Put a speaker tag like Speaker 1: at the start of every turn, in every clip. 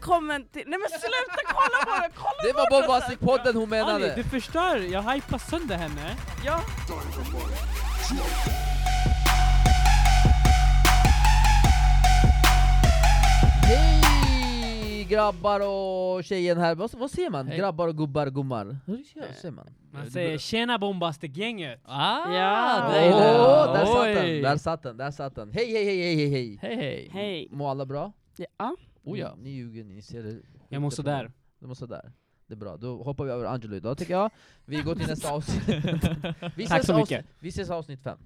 Speaker 1: Välkommen till... Nej men sluta kolla på mig! Kolla
Speaker 2: Det var Bombastic-podden hon
Speaker 3: Ali,
Speaker 2: menade!
Speaker 3: du förstör, jag hypar sönder henne.
Speaker 1: Ja,
Speaker 2: Hej grabbar och tjejen här, vad, vad säger man?
Speaker 4: Hej.
Speaker 2: Grabbar och gubbar och gummar? Hur säger man?
Speaker 3: Man säger tjena Bombastic-gänget.
Speaker 4: Ah,
Speaker 1: Ja, det det.
Speaker 2: där satt den, där satt den, där satt den. Hej hej hej hej hej hej!
Speaker 4: Hej hej.
Speaker 1: hej.
Speaker 2: Mår alla bra?
Speaker 1: Ja.
Speaker 4: Oh ja.
Speaker 2: Ni, ni ljuger, ni ser det.
Speaker 3: Jag mår sådär.
Speaker 2: Du mår sådär. Det är bra, då hoppar vi över Angelo idag tycker jag. Vi går till nästa avsnitt. vi
Speaker 3: Tack så
Speaker 2: avsnitt-
Speaker 3: mycket.
Speaker 2: Vi ses avsnitt fem.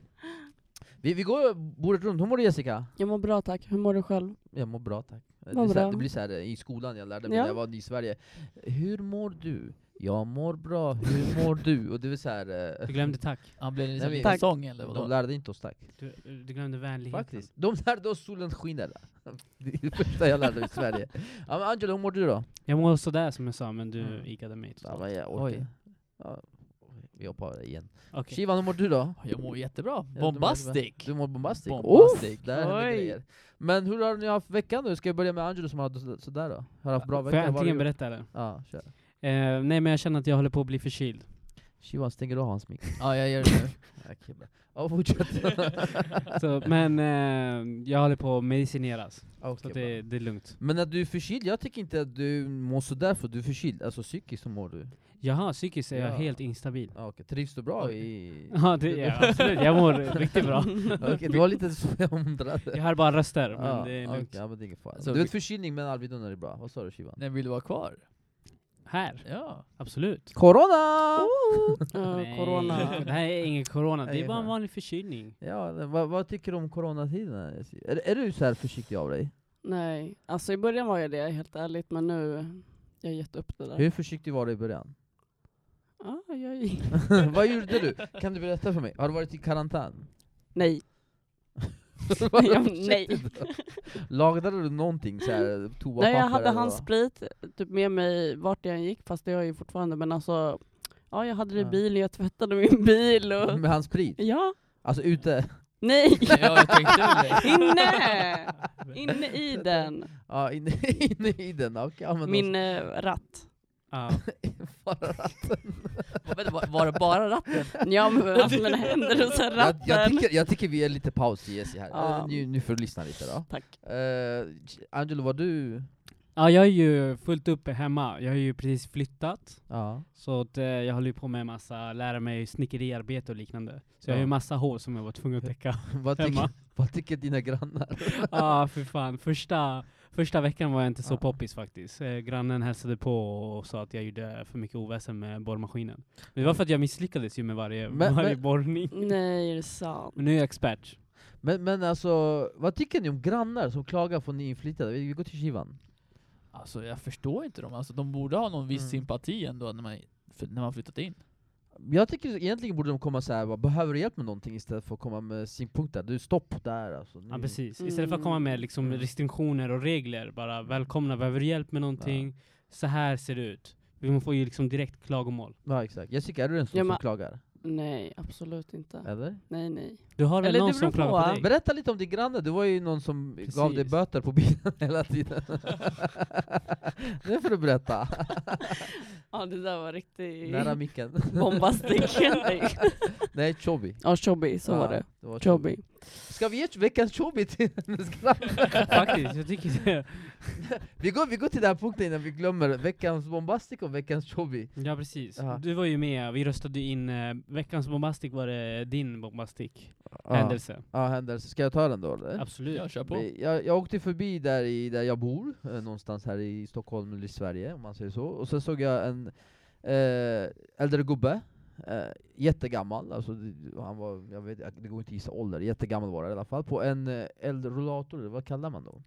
Speaker 2: Vi, vi går bordet runt, hur mår du Jessica?
Speaker 1: Jag mår bra tack, hur mår du själv?
Speaker 2: Jag mår bra tack. Det, så här,
Speaker 1: bra.
Speaker 2: det blir så här eh, i skolan jag lärde mig
Speaker 1: Ja.
Speaker 2: när jag var i Sverige. Hur mår du? Jag mår bra, hur mår du? Och det vill så här, eh,
Speaker 3: Du glömde tack.
Speaker 4: Han blev det
Speaker 2: Nej,
Speaker 4: liksom
Speaker 2: men-
Speaker 4: sång eller
Speaker 2: de
Speaker 4: vadå?
Speaker 2: lärde inte oss tack.
Speaker 3: Du, du glömde vänligheten.
Speaker 2: Faktiskt. De lärde oss solen skiner. Det är det första jag lärde mig i Sverige. Ja, men Angelo, hur mår du då?
Speaker 3: Jag mår sådär som jag sa, men du
Speaker 2: Mm.
Speaker 3: ikade mig
Speaker 2: Ja,
Speaker 3: totalt.
Speaker 2: men jag
Speaker 4: Oj.
Speaker 2: Ja, vi hoppar igen.
Speaker 3: Okej.
Speaker 2: Shivan, hur mår du då?
Speaker 4: Jag mår jättebra.
Speaker 2: Mår
Speaker 4: Bombastic!
Speaker 2: Du mår bombastic?
Speaker 4: Bombastic.
Speaker 2: Oh, där händer
Speaker 1: Oj.
Speaker 2: grejer. Men hur har ni haft veckan nu? Ska jag börja med Angelo som hade så- sådär då? Har haft bra
Speaker 3: Får
Speaker 2: vecka?
Speaker 3: jag
Speaker 2: Vad har du
Speaker 3: äntligen
Speaker 2: gjort?
Speaker 3: berätta eller?
Speaker 2: Ja, kör.
Speaker 3: Eh, nej men jag känner att jag håller på att bli förkyld.
Speaker 2: Shivan, stänger du av hans mick?
Speaker 4: Ja, jag gör det nu.
Speaker 2: Okej, bra. Ja, fortsätt.
Speaker 3: Så, men eh, jag håller på att medicineras.
Speaker 2: Okej,
Speaker 3: Så det, det är lugnt.
Speaker 2: Men att du är förkyld, jag tycker inte att du mår sådär för du är förkyld, alltså psykiskt så mår du.
Speaker 3: Jaha, psykiskt är jag
Speaker 2: Ja.
Speaker 3: helt instabil.
Speaker 2: Ja, okej. Trivs du bra i...
Speaker 3: Ja, det är jag absolut. Jag mår riktigt bra.
Speaker 2: Okej, det var lite så jag undrade.
Speaker 3: Jag har bara röster, men
Speaker 2: Ja,
Speaker 3: det är lugnt.
Speaker 2: ja, men det är ingen fara.
Speaker 4: Så
Speaker 2: du vet förkylning men Alvedon är bra, vad sa du Shivan?
Speaker 4: Nej, vill du vara kvar?
Speaker 3: Här,
Speaker 4: Ja.
Speaker 3: absolut.
Speaker 2: Corona!
Speaker 3: Nej,
Speaker 1: corona.
Speaker 3: Det här är ingen corona, det är bara en vanlig förkylning.
Speaker 2: Ja, vad, vad tycker du om coronatiden? Är, är du så här försiktig av dig?
Speaker 1: Nej, alltså i början var jag det helt ärligt, men nu jag har gett upp det där.
Speaker 2: Hur försiktig var du i början?
Speaker 1: Ja, jag...
Speaker 2: vad gjorde du? Kan du berätta för mig? Har du varit i karantän?
Speaker 1: Nej. Ja, nej.
Speaker 2: Lagade du någonting så här?
Speaker 1: Nej, jag hade handsprit typ med mig vart jag än gick, fast det har jag ju fortfarande, men alltså Ja, jag hade det i bilen, jag tvättade min bil och...
Speaker 2: Med handsprit?
Speaker 1: Ja,
Speaker 2: Alltså ute?
Speaker 1: nej!
Speaker 4: Ja.
Speaker 1: Inne! Inne i den.
Speaker 2: Ja, inne, inne i den, men
Speaker 1: Min eh, ratt.
Speaker 3: Ja.
Speaker 2: bara ratten.
Speaker 4: Var, var det bara ratten?
Speaker 1: Ja, men alltså mina händer och
Speaker 2: Jag,
Speaker 1: ratten.
Speaker 2: jag, tycker, jag tycker vi är lite paus till Jessie här.
Speaker 1: Ja.
Speaker 2: Eh, Nu, nu får du lyssna lite då.
Speaker 1: Tack.
Speaker 2: Uh, Angelo, var du...
Speaker 3: ja, jag är ju fullt uppe hemma. Jag har ju precis flyttat.
Speaker 2: Ja.
Speaker 3: Så att, eh, jag håller på med massa, lära mig snickeriarbete och liknande. Så jag har
Speaker 2: Ja.
Speaker 3: ju massa hål som jag var tvungen att täcka
Speaker 2: vad, tycker,
Speaker 3: hemma.
Speaker 2: vad tycker dina grannar?
Speaker 3: Ja, ah, för fan. Första, första veckan var jag inte så
Speaker 2: Ja.
Speaker 3: poppis faktiskt. Eh, grannen hälsade på och sa att jag gjorde för mycket oväsen med borrmaskinen. Men det var för att jag misslyckades ju med varje,
Speaker 2: Men-
Speaker 3: varje
Speaker 2: men-
Speaker 3: borrning.
Speaker 1: Nej, är det sant?
Speaker 3: Men nu är jag expert.
Speaker 2: Men, men alltså, vad tycker ni om grannar som klagar på nyinflyttade? Vi vi går till Shivan.
Speaker 4: Alltså jag förstår inte dem. Alltså, de borde ha någon viss
Speaker 2: Mm.
Speaker 4: sympati ändå när man, för, när man flyttat in.
Speaker 2: Jag tycker egentligen borde de komma så här, bara, behöver du hjälp med någonting istället för att komma med synpunkter? Du, stopp där alltså.
Speaker 3: Ja precis. Istället för att komma med liksom
Speaker 2: Mm.
Speaker 3: restriktioner och regler, bara välkomna, behöver du hjälp med någonting? Så här ser det ut. Vi får ju liksom direkt klagomål.
Speaker 2: Ja exakt. Jessica, är du den som,
Speaker 1: Ja,
Speaker 2: som klagar?
Speaker 1: Nej, absolut inte.
Speaker 2: Eller?
Speaker 1: Nej, nej.
Speaker 3: Du har väl
Speaker 1: Eller
Speaker 3: någon
Speaker 1: det
Speaker 3: som klagar
Speaker 1: på.
Speaker 3: på dig?
Speaker 2: Berätta lite om din granne, du var ju någon som gav dig
Speaker 3: Precis.
Speaker 2: böter på bilen hela tiden. det får du berätta.
Speaker 1: Ja, det där var riktigt
Speaker 2: Nära micken.
Speaker 1: bombastic. Nej.
Speaker 2: Chobby.
Speaker 1: Ja, Chobby, så
Speaker 2: Ja,
Speaker 1: var det.
Speaker 2: var
Speaker 1: Chobby.
Speaker 2: Ska vi ge veckans Chobby till hennes granne?
Speaker 3: Faktiskt, jag tycker det.
Speaker 2: vi, går, vi går till den här punkten innan vi glömmer veckans bombastic och veckans Chobby.
Speaker 3: Ja precis.
Speaker 2: Ja.
Speaker 3: Du var ju med, vi röstade in, eh, veckans bombastic var det din bombastic
Speaker 2: Ja.
Speaker 3: händelse.
Speaker 2: Ja, händelse. Ska jag ta den då eller?
Speaker 3: Absolut.
Speaker 4: Ja, kör på.
Speaker 2: Jag, jag åkte förbi där, i, där jag bor, eh, någonstans här i Stockholm eller i Sverige om man säger så. Och sen såg jag en eh, äldre gubbe, eh, jättegammal, alltså, han var, jag vet, det går inte att gissa ålder, jättegammal var det i alla fall, på en eh, eldrullator, eller vad kallar man då?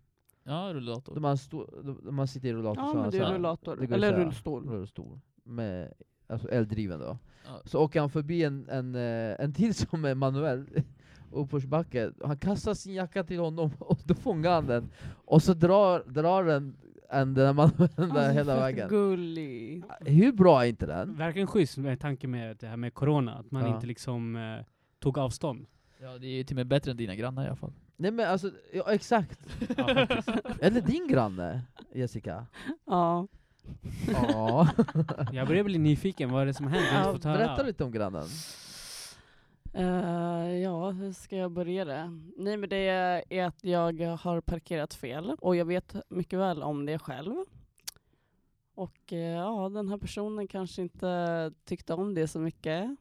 Speaker 4: Ja, rullator.
Speaker 2: Då man, stå, då man sitter i rullator
Speaker 1: Ja,
Speaker 2: så
Speaker 1: men det är rullator.
Speaker 2: det
Speaker 1: Eller rullstol.
Speaker 2: rullstol. Med, alltså eldriven då.
Speaker 4: Ja.
Speaker 2: Så åker han förbi en, en, eh, en till som är manuell uppförsbacke. Han kastar sin jacka till honom och då fångar han den. Och så drar, drar den, en, den manuellen där hela vägen.
Speaker 1: Gullig.
Speaker 2: Hur bra är inte den?
Speaker 3: Verkligen schysst med tanke med det här med corona, att man
Speaker 2: Ja.
Speaker 3: inte liksom eh, tog avstånd.
Speaker 4: Ja, det är ju till och med bättre än dina grannar i alla fall.
Speaker 2: Nej men alltså, ja exakt.
Speaker 3: Ja.
Speaker 2: Eller din granne. Jessica?
Speaker 1: Ja.
Speaker 2: Ja.
Speaker 3: Jag börjar bli nyfiken, vad är det som? Jag har
Speaker 1: Ja,
Speaker 3: höra.
Speaker 2: Berätta lite om grannen.
Speaker 1: Eh, ja, hur ska jag börja det? Nej men det är att jag har parkerat fel och jag vet mycket väl om det själv. Och eh, ja, den här personen kanske inte tyckte om det så mycket.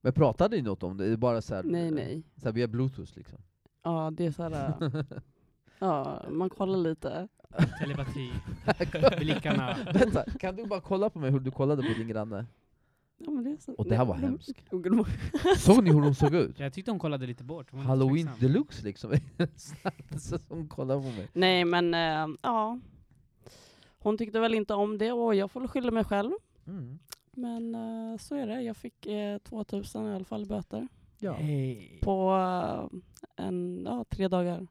Speaker 2: Men pratade ni något om det? Är det bara så här,
Speaker 1: Nej, nej.
Speaker 2: Så här via bluetooth liksom?
Speaker 1: Ja, det är så här, eh, ja, man kollar lite.
Speaker 3: Telepati, blickarna.
Speaker 2: Vänta, kan du bara kolla på mig hur du kollade på din granne?
Speaker 1: Ja, men det är så.
Speaker 2: Och det här var
Speaker 1: Nej,
Speaker 2: hemskt. Såg ni hur hon såg ut?
Speaker 3: Jag tyckte hon kollade lite bort. Hon var
Speaker 2: Halloween
Speaker 3: tveksam.
Speaker 2: deluxe liksom. så hon kollade på mig.
Speaker 1: Nej men eh, ja, hon tyckte väl inte om det och jag får väl skylla mig själv.
Speaker 2: Mm.
Speaker 1: Men eh, så är det, jag fick eh, 2000 i alla fall böter.
Speaker 2: Ja.
Speaker 4: Hej.
Speaker 1: På eh, en, ja, tre dagar.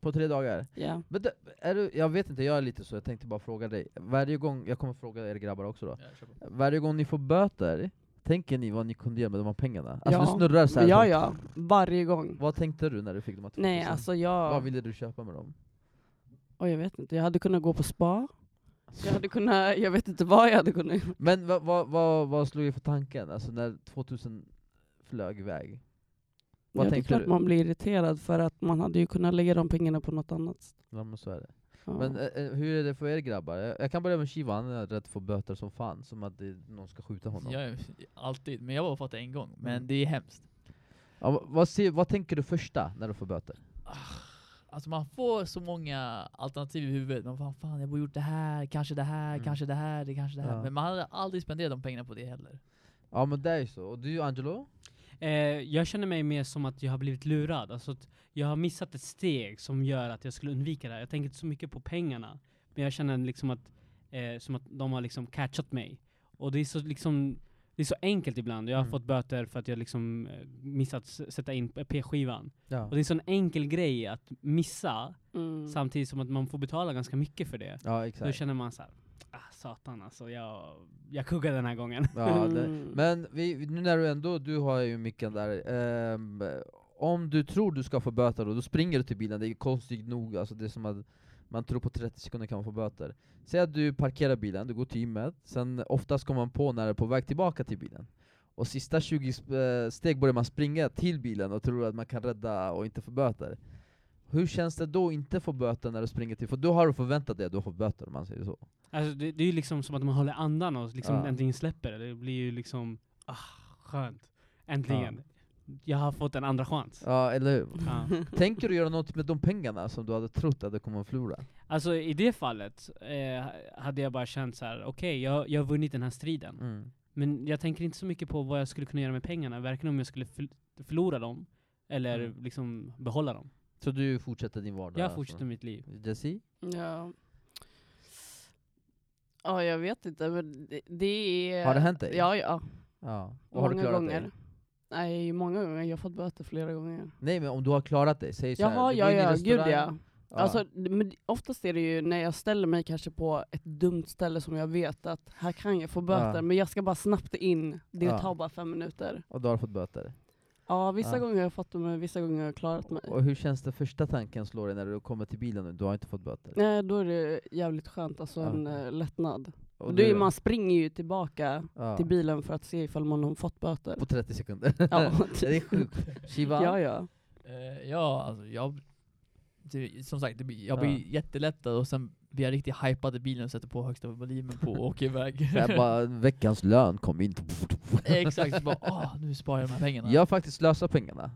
Speaker 2: På tre dagar.
Speaker 1: Ja.
Speaker 2: Men det, är du, jag vet inte, jag är lite så, jag tänkte bara fråga dig. Varje gång, jag kommer fråga er grabbar också då.
Speaker 4: Ja.
Speaker 2: Varje gång ni får böter, tänker ni vad ni kunde göra med de här pengarna? Alltså
Speaker 1: ja.
Speaker 2: du snurrar så här.
Speaker 1: Ja,
Speaker 2: så-
Speaker 1: ja. Varje gång.
Speaker 2: Vad tänkte du när du fick de här 2000?
Speaker 1: Nej, alltså jag...
Speaker 2: Vad ville du köpa med dem?
Speaker 1: Och jag vet inte, jag hade kunnat gå på spa. Jag hade kunnat, jag vet inte vad jag hade kunnat göra.
Speaker 2: Men vad, vad, vad, vad slog er för tanken, alltså när 2000 flög iväg? Vad
Speaker 1: ja, det är klart
Speaker 2: du?
Speaker 1: man blir irriterad för att man hade ju kunnat lägga de pengarna på något annat.
Speaker 2: Ja men så är det.
Speaker 1: Ja.
Speaker 2: Men eh, eh, hur är det för er grabbar? Jag, jag kan börja med Shiva, han är rädd för böter som fan, som att det, någon ska skjuta honom.
Speaker 4: Jag, alltid, men jag har bara fått det en gång. Men
Speaker 2: Mm.
Speaker 4: det är hemskt.
Speaker 2: Ja, vad, vad, ser, vad tänker du första när du får böter?
Speaker 4: Alltså man får så många alternativ i huvudet. Man fan, fan jag borde gjort det här, kanske det här,
Speaker 2: Mm.
Speaker 4: kanske det här, det kanske det här.
Speaker 2: Ja.
Speaker 4: Men man hade aldrig spenderat de pengarna på det heller.
Speaker 2: Ja men det är ju så. Och du Angelo?
Speaker 3: Eh, jag känner mig mer som att jag har blivit lurad. Alltså att jag har missat ett steg som gör att jag skulle undvika det här. Jag tänker inte så mycket på pengarna. Men jag känner liksom att, eh, som att de har liksom catchat mig. Och det är så liksom det är så enkelt ibland. Jag har
Speaker 2: Mm.
Speaker 3: fått böter för att jag liksom eh, missat sätta in P-skivan.
Speaker 2: Ja.
Speaker 3: Och det är en sån enkel grej att missa,
Speaker 1: Mm.
Speaker 3: samtidigt som att man får betala ganska mycket för det.
Speaker 2: Ja
Speaker 3: Då känner man så här, ah satan alltså, jag, jag kuggar den här gången.
Speaker 2: Ja, det,
Speaker 1: Mm.
Speaker 2: men vi, nu när du ändå, du har ju micken där, ehm, om du tror du ska få böter då, då springer du till bilen, det är konstigt nog, alltså det är som att man tror på 30 sekunder kan man få böter. Säg att du parkerar bilen, du går till gymmet, sen oftast kommer man på när du är på väg tillbaka till bilen. Och sista 20 sp- eh, steg börjar man springa till bilen och tror att man kan rädda och inte få böter. Hur känns det då att inte få böter när du springer till, för då har du förväntat dig att du har fått böter om man säger så.
Speaker 3: Alltså det, det är ju liksom som att man håller andan och liksom
Speaker 2: Ja.
Speaker 3: äntligen släpper det. Det blir ju liksom, ah, skönt. Äntligen. Jag har fått en andra chans.
Speaker 2: Ja, eller hur?
Speaker 3: Ja.
Speaker 2: Tänker du göra något med de pengarna som du hade trott att du kommer att förlora?
Speaker 3: Alltså i det fallet eh, hade jag bara känt så här: okej jag, jag har vunnit den här striden.
Speaker 2: Mm.
Speaker 3: Men jag tänker inte så mycket på vad jag skulle kunna göra med pengarna, varken om jag skulle förl- förlora dem, eller
Speaker 2: Mm.
Speaker 3: liksom behålla dem.
Speaker 2: Så du fortsätter din vardag?
Speaker 3: Jag
Speaker 2: alltså?
Speaker 3: fortsätter mitt liv.
Speaker 2: Jessie?
Speaker 1: Ja. Ja, jag vet inte, men det, det är...
Speaker 2: Har det hänt dig?
Speaker 1: Ja, ja.
Speaker 2: Ja. Och har du klarat
Speaker 1: gånger.
Speaker 2: dig?
Speaker 1: Nej, många gånger. Jag har fått böter flera gånger.
Speaker 2: Nej men om du har klarat dig, säg så här,
Speaker 1: Jaha,
Speaker 2: du
Speaker 1: ja, ja, gud
Speaker 2: restaurang.
Speaker 1: ja. Alltså, men oftast är det ju när jag ställer mig kanske på ett dumt ställe som jag vet att här kan jag få böter,
Speaker 2: Ja.
Speaker 1: men jag ska bara snabbt in. Det
Speaker 2: Ja.
Speaker 1: tar bara fem minuter.
Speaker 2: Och du har fått böter.
Speaker 1: Ja, vissa
Speaker 2: Ja.
Speaker 1: gånger har jag fått dem, vissa gånger har jag klarat mig.
Speaker 2: Och hur känns det första tanken slår dig när du kommer till bilen och du har inte fått böter?
Speaker 1: Nej, då är det jävligt skönt, alltså
Speaker 2: Ja.
Speaker 1: en eh, lättnad.
Speaker 2: Och
Speaker 1: Och
Speaker 2: du
Speaker 1: man springer ju tillbaka
Speaker 2: ja.
Speaker 1: till bilen för att se ifall man har fått böter.
Speaker 2: På 30 sekunder.
Speaker 1: Ja.
Speaker 2: det är sjukt. Shiva?
Speaker 1: Ja, ja.
Speaker 4: Eh, ja, alltså jag... Det, som sagt, det blir, jag
Speaker 2: Ja.
Speaker 4: blir jättelättad och sen blir jag riktigt hypad i bilen och sätter på högsta volymen på och åker iväg.
Speaker 2: Bara, veckans lön kom in.
Speaker 4: Exakt, så bara åh, nu sparar jag de här pengarna.
Speaker 2: Jag har faktiskt slösat pengarna.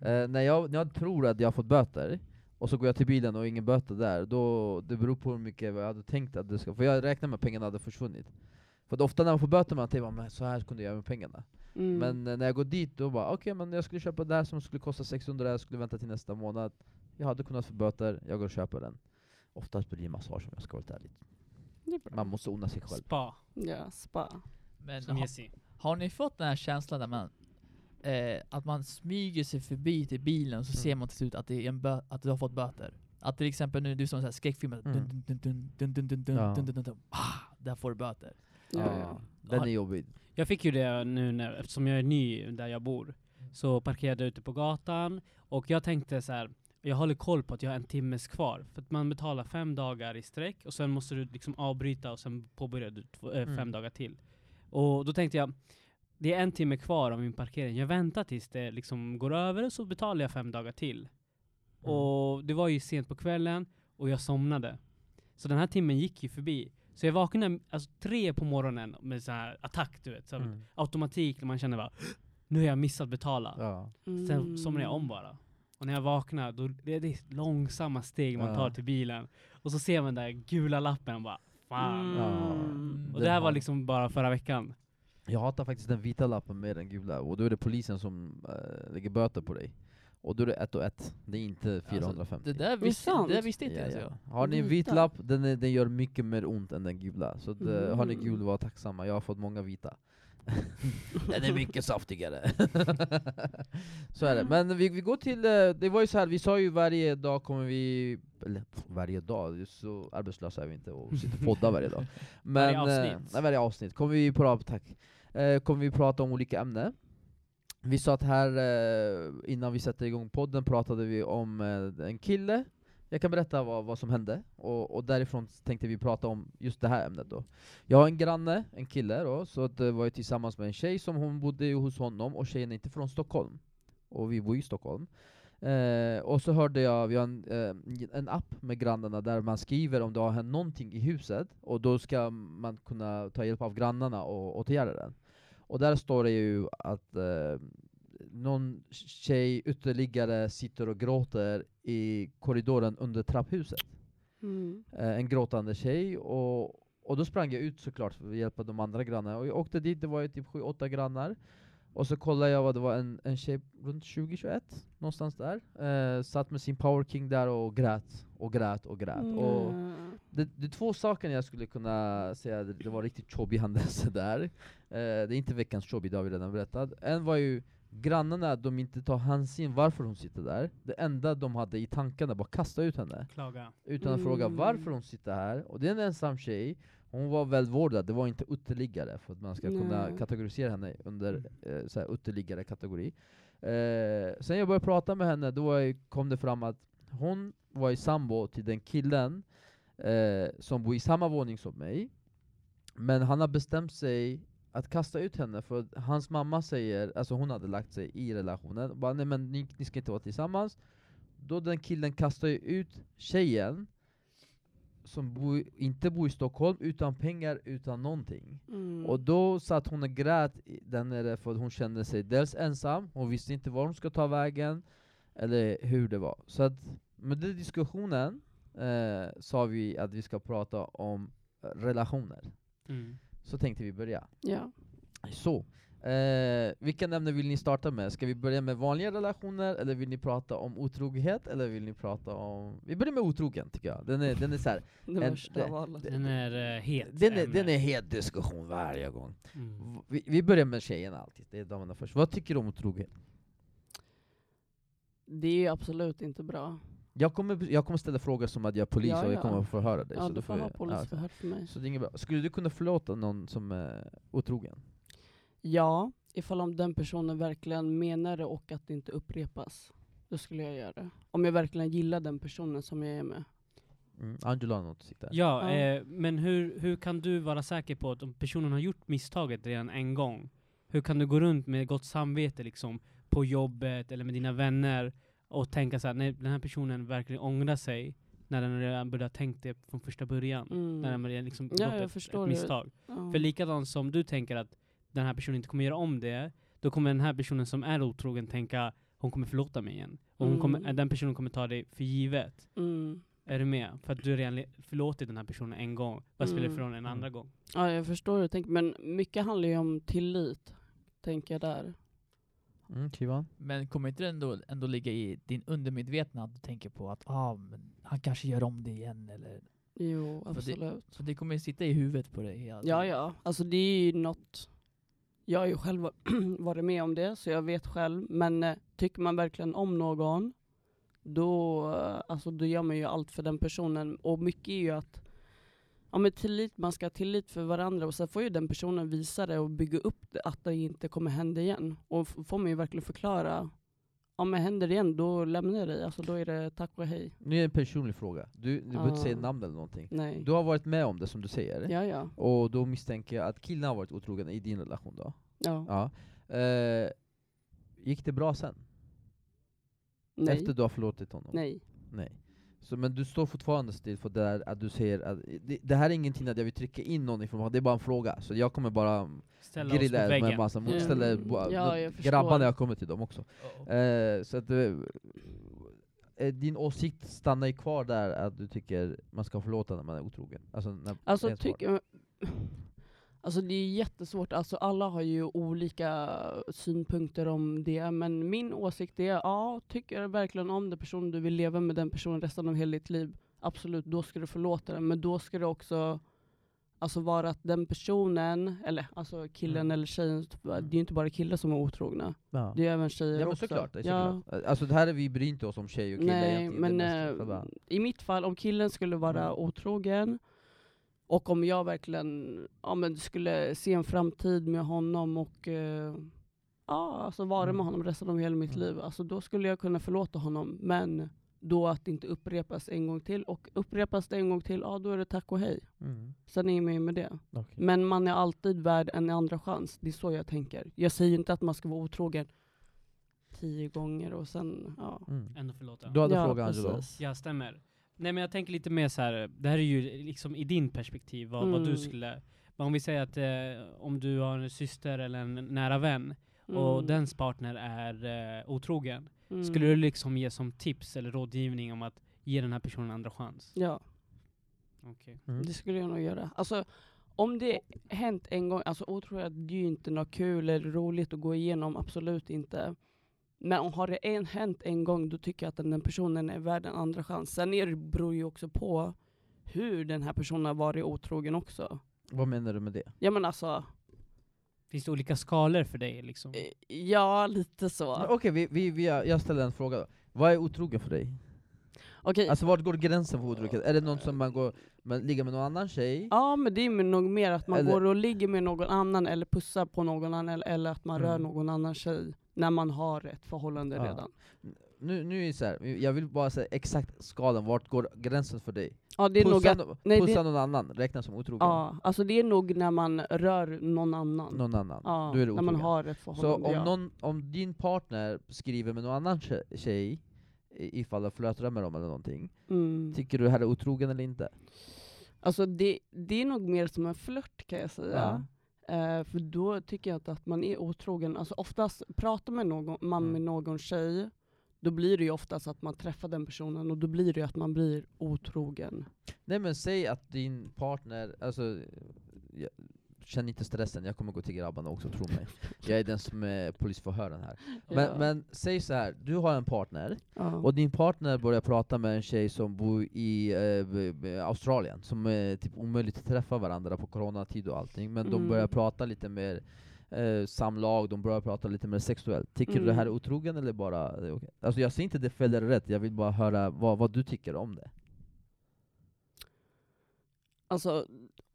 Speaker 2: Eh, när, jag, när jag tror att jag har fått böter, och så går jag till bilen och ingen böter där, då, det beror på hur mycket jag hade tänkt att det ska, för jag räknar med att pengarna hade försvunnit. För att ofta när man får böter man tänker man så här kunde jag göra med pengarna.
Speaker 1: Mm.
Speaker 2: Men eh, när jag går dit då bara, okej men jag skulle köpa det här som skulle kosta 600, jag skulle vänta till nästa månad. Jag hade kunnat få böter, jag går och köper den. Oftast blir det massage om jag ska vara helt ärlig. Man måste unna sig själv.
Speaker 3: Spa,
Speaker 1: Ja, spa.
Speaker 4: Men
Speaker 3: som
Speaker 4: har ni fått den här känslan där man eh, att man smyger sig förbi till bilen och så
Speaker 2: Mm.
Speaker 4: ser man till slut att, det är en bö- att du har fått böter? Att till exempel nu, du som här skräckfilmer,
Speaker 2: Mm.
Speaker 4: dun, dun, dun, dun, dun, dun, dun,
Speaker 2: Ja.
Speaker 4: dun, dun, dun, dun, ah, där får du böter.
Speaker 1: Ja,
Speaker 2: Ja. Den är jobbig.
Speaker 3: Jag fick ju det nu när, eftersom jag är ny där jag bor, så parkerade jag ute på gatan, och jag tänkte så här: Jag håller koll på att jag har en timmes kvar. För att man betalar fem dagar i sträck och sen måste du liksom avbryta och sen påbörjar du två, äh, fem
Speaker 2: Mm.
Speaker 3: dagar till. Och då tänkte jag, det är en timme kvar av min parkering. Jag väntar tills det liksom går över och så betalar jag fem dagar till.
Speaker 2: Mm.
Speaker 3: Och det var ju sent på kvällen och jag somnade. Så den här timmen gick ju förbi. Så jag vaknade alltså, tre på morgonen med så här attack, du vet. Så
Speaker 2: Mm.
Speaker 3: Automatik, när man känner bara nu har jag missat betala.
Speaker 2: Ja.
Speaker 3: Sen somnade jag om bara. Och när jag vaknar, då det är det långsamma steg man tar till bilen. Och så ser man den där gula lappen och bara fan.
Speaker 2: Ja.
Speaker 1: Mm.
Speaker 3: Och
Speaker 2: Det
Speaker 3: det här var liksom bara förra veckan.
Speaker 2: Jag hatar faktiskt den vita lappen med den gula, och då är det polisen som äh, lägger böter på dig. Och då är det ett och ett, det är inte 450.
Speaker 4: Alltså, det där
Speaker 1: det
Speaker 4: visste, det där visste inte
Speaker 2: Ja,
Speaker 4: ens
Speaker 2: ja.
Speaker 4: jag.
Speaker 2: Har ni en vit lapp, den, är, den gör mycket mer ont än den gula. Så att, eh, har ni
Speaker 1: Mm.
Speaker 2: gul, var tacksamma. Jag har fått många vita. den är mycket saftigare. så är det. Men vi, vi går till, eh, det var ju så här, vi sa ju varje dag kommer vi, eller varje dag, så arbetslösa är vi inte och sitter och poddar varje dag. Men,
Speaker 3: Varje
Speaker 2: eh,
Speaker 3: avsnitt.
Speaker 2: nej, varje avsnitt. Kommer vi prata, tack. Eh, kommer vi prata om olika ämnen. Vi satt här, eh, innan vi satte igång podden, pratade vi om en kille jag kan berätta vad, vad som hände, och, och därifrån tänkte vi prata om just det här ämnet då. Jag har en granne, en kille då, så det eh, var jag tillsammans med en tjej som hon bodde hos honom, och tjejen är inte från Stockholm. Och vi bor i Stockholm. Eh, och så hörde jag, vi har en, eh, en app med grannarna där man skriver om det har hänt någonting i huset, och då ska man kunna ta hjälp av grannarna och åtgärda den. Och där står det ju att eh, någon tjej ytterligare sitter och gråter i korridoren under trapphuset.
Speaker 1: Mm.
Speaker 2: Eh, en gråtande tjej, och, och då sprang jag ut såklart för att hjälpa de andra grannarna. Och jag åkte dit, det var ju typ sju, åtta grannar. Och så kollade jag vad det var, en, en tjej runt 20-21, någonstans där. Eh, satt med sin Power King där och grät, och grät, och grät. Och
Speaker 1: Mm.
Speaker 2: det, det är två saker jag skulle kunna säga det, det var riktigt jobbig händelse där. Eh, det är inte veckans jobbig, det har vi redan berättat. En var ju grannarna, de inte tar hänsyn varför hon sitter där. Det enda de hade i tankarna var att kasta ut henne.
Speaker 3: Klaga.
Speaker 2: Utan att fråga
Speaker 1: Mm.
Speaker 2: varför hon sitter här. Och det är en ensam tjej, hon var välvårdad, det var inte uteliggare för att man ska kunna
Speaker 1: Nej.
Speaker 2: kategorisera henne under
Speaker 3: Mm.
Speaker 2: eh, så här, uteliggare kategori. Eh, sen jag började prata med henne, då var jag, kom det fram att hon var i sambo till den killen eh, som bor i samma våning som mig. Men han har bestämt sig att kasta ut henne för hans mamma säger, alltså hon hade lagt sig i relationen, bara, nej men ni, ni ska inte vara tillsammans. Då den killen kastar ju ut tjejen, som bo, inte bor i Stockholm, utan pengar, utan någonting.
Speaker 1: Mm.
Speaker 2: Och då satt hon och grät där nere för att hon kände sig dels ensam, hon visste inte var hon ska ta vägen, eller hur det var. Så att med den diskussionen eh, sa vi att vi ska prata om eh, relationer.
Speaker 3: Mm.
Speaker 2: Så tänkte vi börja.
Speaker 1: Ja.
Speaker 2: Så, eh, vilka ämnen vill ni starta med? Ska vi börja med vanliga relationer, eller vill ni prata om otrohet, eller vill ni prata om... Vi börjar med otrogen tycker jag. Den är, den är så här,
Speaker 1: Det
Speaker 2: En-
Speaker 1: värsta av alla.
Speaker 3: Den är uh, het.
Speaker 2: den, är, den är het diskussion varje gång.
Speaker 3: Mm.
Speaker 2: Vi, vi börjar med tjejerna alltid, det är damerna först. Vad tycker du om otrohet?
Speaker 1: Det är ju absolut inte bra.
Speaker 2: Jag kommer, jag kommer ställa frågor som att jag är polis
Speaker 1: Ja,
Speaker 2: och jag
Speaker 1: ja.
Speaker 2: kommer förhöra dig.
Speaker 1: Ja,
Speaker 2: så
Speaker 1: du får ha polisförhör för mig.
Speaker 2: så det är inget bra. Skulle du kunna förlåta någon som är otrogen?
Speaker 1: Ja, ifall om den personen verkligen menar det och att det inte upprepas. Då skulle jag göra det. Om jag verkligen gillar den personen som jag är med.
Speaker 2: Mm. Angela har något att.
Speaker 3: Ja,
Speaker 1: Ja.
Speaker 3: Eh, men hur, hur kan du vara säker på att om personen har gjort misstaget redan en gång, hur kan du gå runt med gott samvete liksom, på jobbet eller med dina vänner och tänka så här, nej den här personen verkligen ångrar sig när den redan ha tänkt det från första början.
Speaker 1: Mm.
Speaker 3: När den redan liksom
Speaker 1: Ja,
Speaker 3: ett, ett misstag.
Speaker 1: Ja.
Speaker 3: För likadant som du tänker att den här personen inte kommer göra om det, då kommer den här personen som är otrogen tänka hon kommer förlåta mig igen. Och hon kommer,
Speaker 1: Mm.
Speaker 3: den personen kommer ta det för givet.
Speaker 1: Mm.
Speaker 3: Är du med? För att du redan förlåtit den här personen en gång. Vad spelar det för
Speaker 1: Mm.
Speaker 3: roll en andra gång?
Speaker 1: Ja, jag förstår hur du tänker. Men mycket handlar ju om tillit, tänker jag där.
Speaker 2: Mm, Kivan?
Speaker 4: Men kommer inte det ändå, ändå ligga i din undermedvetna att du tänker på att ah, men han kanske gör om det igen eller?
Speaker 1: Jo,
Speaker 4: För det-
Speaker 1: absolut.
Speaker 4: Så det kommer sitta i huvudet på dig hela
Speaker 1: Ja,
Speaker 4: tiden.
Speaker 1: ja. Alltså det är ju något... Jag har ju själv varit med om det, så jag vet själv. Men eh, tycker man verkligen om någon, då, eh, alltså, då gör man ju allt för den personen. Och mycket är ju att ja, men tillit, man ska ha tillit för varandra och sen får ju den personen visa det och bygga upp det, att det inte kommer hända igen. Och får man ju verkligen förklara om det händer igen, då lämnar jag dig. Alltså då är det tack och hej.
Speaker 2: Nu är det en personlig fråga. Du, du behöver inte säga namn eller någonting.
Speaker 1: Nej.
Speaker 2: Du har varit med om det som du säger,
Speaker 1: Ja, ja.
Speaker 2: och då misstänker jag att killen har varit otrogen i din relation då?
Speaker 1: ja.
Speaker 2: Ja. Eh, gick det bra sen?
Speaker 1: Nej.
Speaker 2: Efter du har förlåtit honom?
Speaker 1: Nej.
Speaker 2: Nej. Så, men du står fortfarande still för det där att du säger att det, det här är ingenting att jag vill trycka in någon information, det är bara en fråga. Så jag kommer bara
Speaker 3: Ställa
Speaker 2: grilla
Speaker 3: på
Speaker 2: er med
Speaker 3: väggen.
Speaker 2: massa
Speaker 1: Mm.
Speaker 2: ställa
Speaker 1: Ja,
Speaker 2: ja,
Speaker 1: jag
Speaker 2: grabbarna jag kommer till dem också.
Speaker 4: Uh-oh.
Speaker 2: Eh, så att eh, eh, din åsikt stannar ju kvar där att du tycker man ska förlåta när man är otrogen? Alltså, när
Speaker 1: Alltså, tycker, alltså det är jättesvårt, alltså alla har ju olika synpunkter om det, men min åsikt är, ja, tycker du verkligen om den personen, du vill leva med den personen resten av hela ditt liv, absolut, då ska du förlåta den, men då ska det också alltså vara att den personen, eller alltså killen
Speaker 2: Mm.
Speaker 1: eller tjejen, det är ju inte bara killar som är otrogna,
Speaker 2: ja.
Speaker 1: det är även tjejer
Speaker 2: Ja men
Speaker 1: också.
Speaker 2: såklart, det är
Speaker 1: Ja.
Speaker 2: Alltså det här är vi bryr inte oss om tjej och kille
Speaker 1: Nej,
Speaker 2: egentligen,
Speaker 1: men
Speaker 2: själva-
Speaker 1: i mitt fall, om killen skulle vara
Speaker 2: Mm.
Speaker 1: otrogen, och om jag verkligen ja, men skulle se en framtid med honom och eh, ja, alltså vara
Speaker 2: Mm.
Speaker 1: med honom resten av hela mitt
Speaker 2: Mm.
Speaker 1: liv, alltså, då skulle jag kunna förlåta honom. Men då att det inte upprepas en gång till. Och upprepas det en gång till, ja då är det tack och hej.
Speaker 2: Mm.
Speaker 1: Sen är jag med med det.
Speaker 2: okej.
Speaker 1: Men man är alltid värd en andra chans. Det är så jag tänker. Jag säger inte att man ska vara otrogen tio gånger och sen, ja.
Speaker 2: Mm.
Speaker 3: Ändå förlåta.
Speaker 2: Du hade
Speaker 1: ja,
Speaker 2: frågat Angelo?
Speaker 3: Ja, stämmer. Nej men jag tänker lite mer så här. det här är ju liksom i din perspektiv, vad, vad du
Speaker 1: Mm.
Speaker 3: skulle... Men om vi säger att eh, om du har en syster eller en nära vän, och
Speaker 1: Mm.
Speaker 3: dens partner är eh, otrogen,
Speaker 1: Mm.
Speaker 3: skulle du liksom ge som tips eller rådgivning om att ge den här personen en andra chans?
Speaker 1: Ja.
Speaker 3: Okej.
Speaker 2: Mm.
Speaker 1: Det skulle jag nog göra. Alltså, om det hänt en gång, alltså otrohet, det är ju inte något kul eller roligt att gå igenom, absolut inte. Men om har det en, hänt en gång, då tycker jag att den, den personen är värd en andra chans. Sen är det, beror ju också på hur den här personen har varit otrogen också.
Speaker 2: Vad menar du med det?
Speaker 1: Ja men alltså,
Speaker 3: Finns det olika skalor för dig liksom?
Speaker 1: eh, ja lite så.
Speaker 2: Okej, vi, vi, vi, jag ställer en fråga då. Vad är otrogen för dig?
Speaker 1: Okej,
Speaker 2: Alltså vart går gränsen för otrohet? Är det något som man går, man ligger med någon annan tjej?
Speaker 1: Ja men det är nog mer att man
Speaker 2: Eller-
Speaker 1: går och ligger med någon annan eller pussar på någon annan eller, eller att man rör
Speaker 2: Mm.
Speaker 1: någon annan tjej när man har ett förhållande
Speaker 2: Ja.
Speaker 1: redan.
Speaker 2: Nu, nu är det så här, jag vill bara säga exakt skalan, vart går gränsen för dig?
Speaker 1: Ja det är nog
Speaker 2: Pussa,
Speaker 1: att,
Speaker 2: no-
Speaker 1: nej,
Speaker 2: pussa
Speaker 1: det,
Speaker 2: någon annan, räknas som otrogen?
Speaker 1: ja, alltså det är nog när man rör någon annan.
Speaker 2: Någon annan?
Speaker 1: ja,
Speaker 2: Då är det
Speaker 1: när man har ett
Speaker 2: Så
Speaker 1: förhållande.
Speaker 2: om,
Speaker 1: ja.
Speaker 2: någon, om din partner skriver med någon annan tjej, ifall du flörtar med dem eller någonting,
Speaker 1: mm.
Speaker 2: tycker du det här är otrogen eller inte?
Speaker 1: Alltså det, det är nog mer som en flört kan jag säga. Eh, för då tycker jag inte att man är otrogen. Alltså oftast pratar med någon, man
Speaker 2: Mm.
Speaker 1: med någon tjej, då blir det ju oftast att man träffar den personen och då blir det ju att man blir otrogen.
Speaker 2: Nej men säg att din partner, alltså, känn inte stressen, jag kommer gå till grabbarna också, tro mig. Jag är den som är polisförhören här. Men,
Speaker 1: Ja.
Speaker 2: men säg så här, du har en partner,
Speaker 1: Ja.
Speaker 2: och din partner börjar prata med en tjej som bor i eh, Australien, som är typ omöjligt att träffa varandra på coronatid och allting, men de
Speaker 1: Mm.
Speaker 2: börjar prata lite mer eh, samlag, de börjar prata lite mer sexuellt. Tycker du det här är
Speaker 1: Mm.
Speaker 2: otrogen eller bara är okej? Alltså jag säger inte det är fel eller rätt, jag vill bara höra vad, vad du tycker om det.
Speaker 1: Alltså,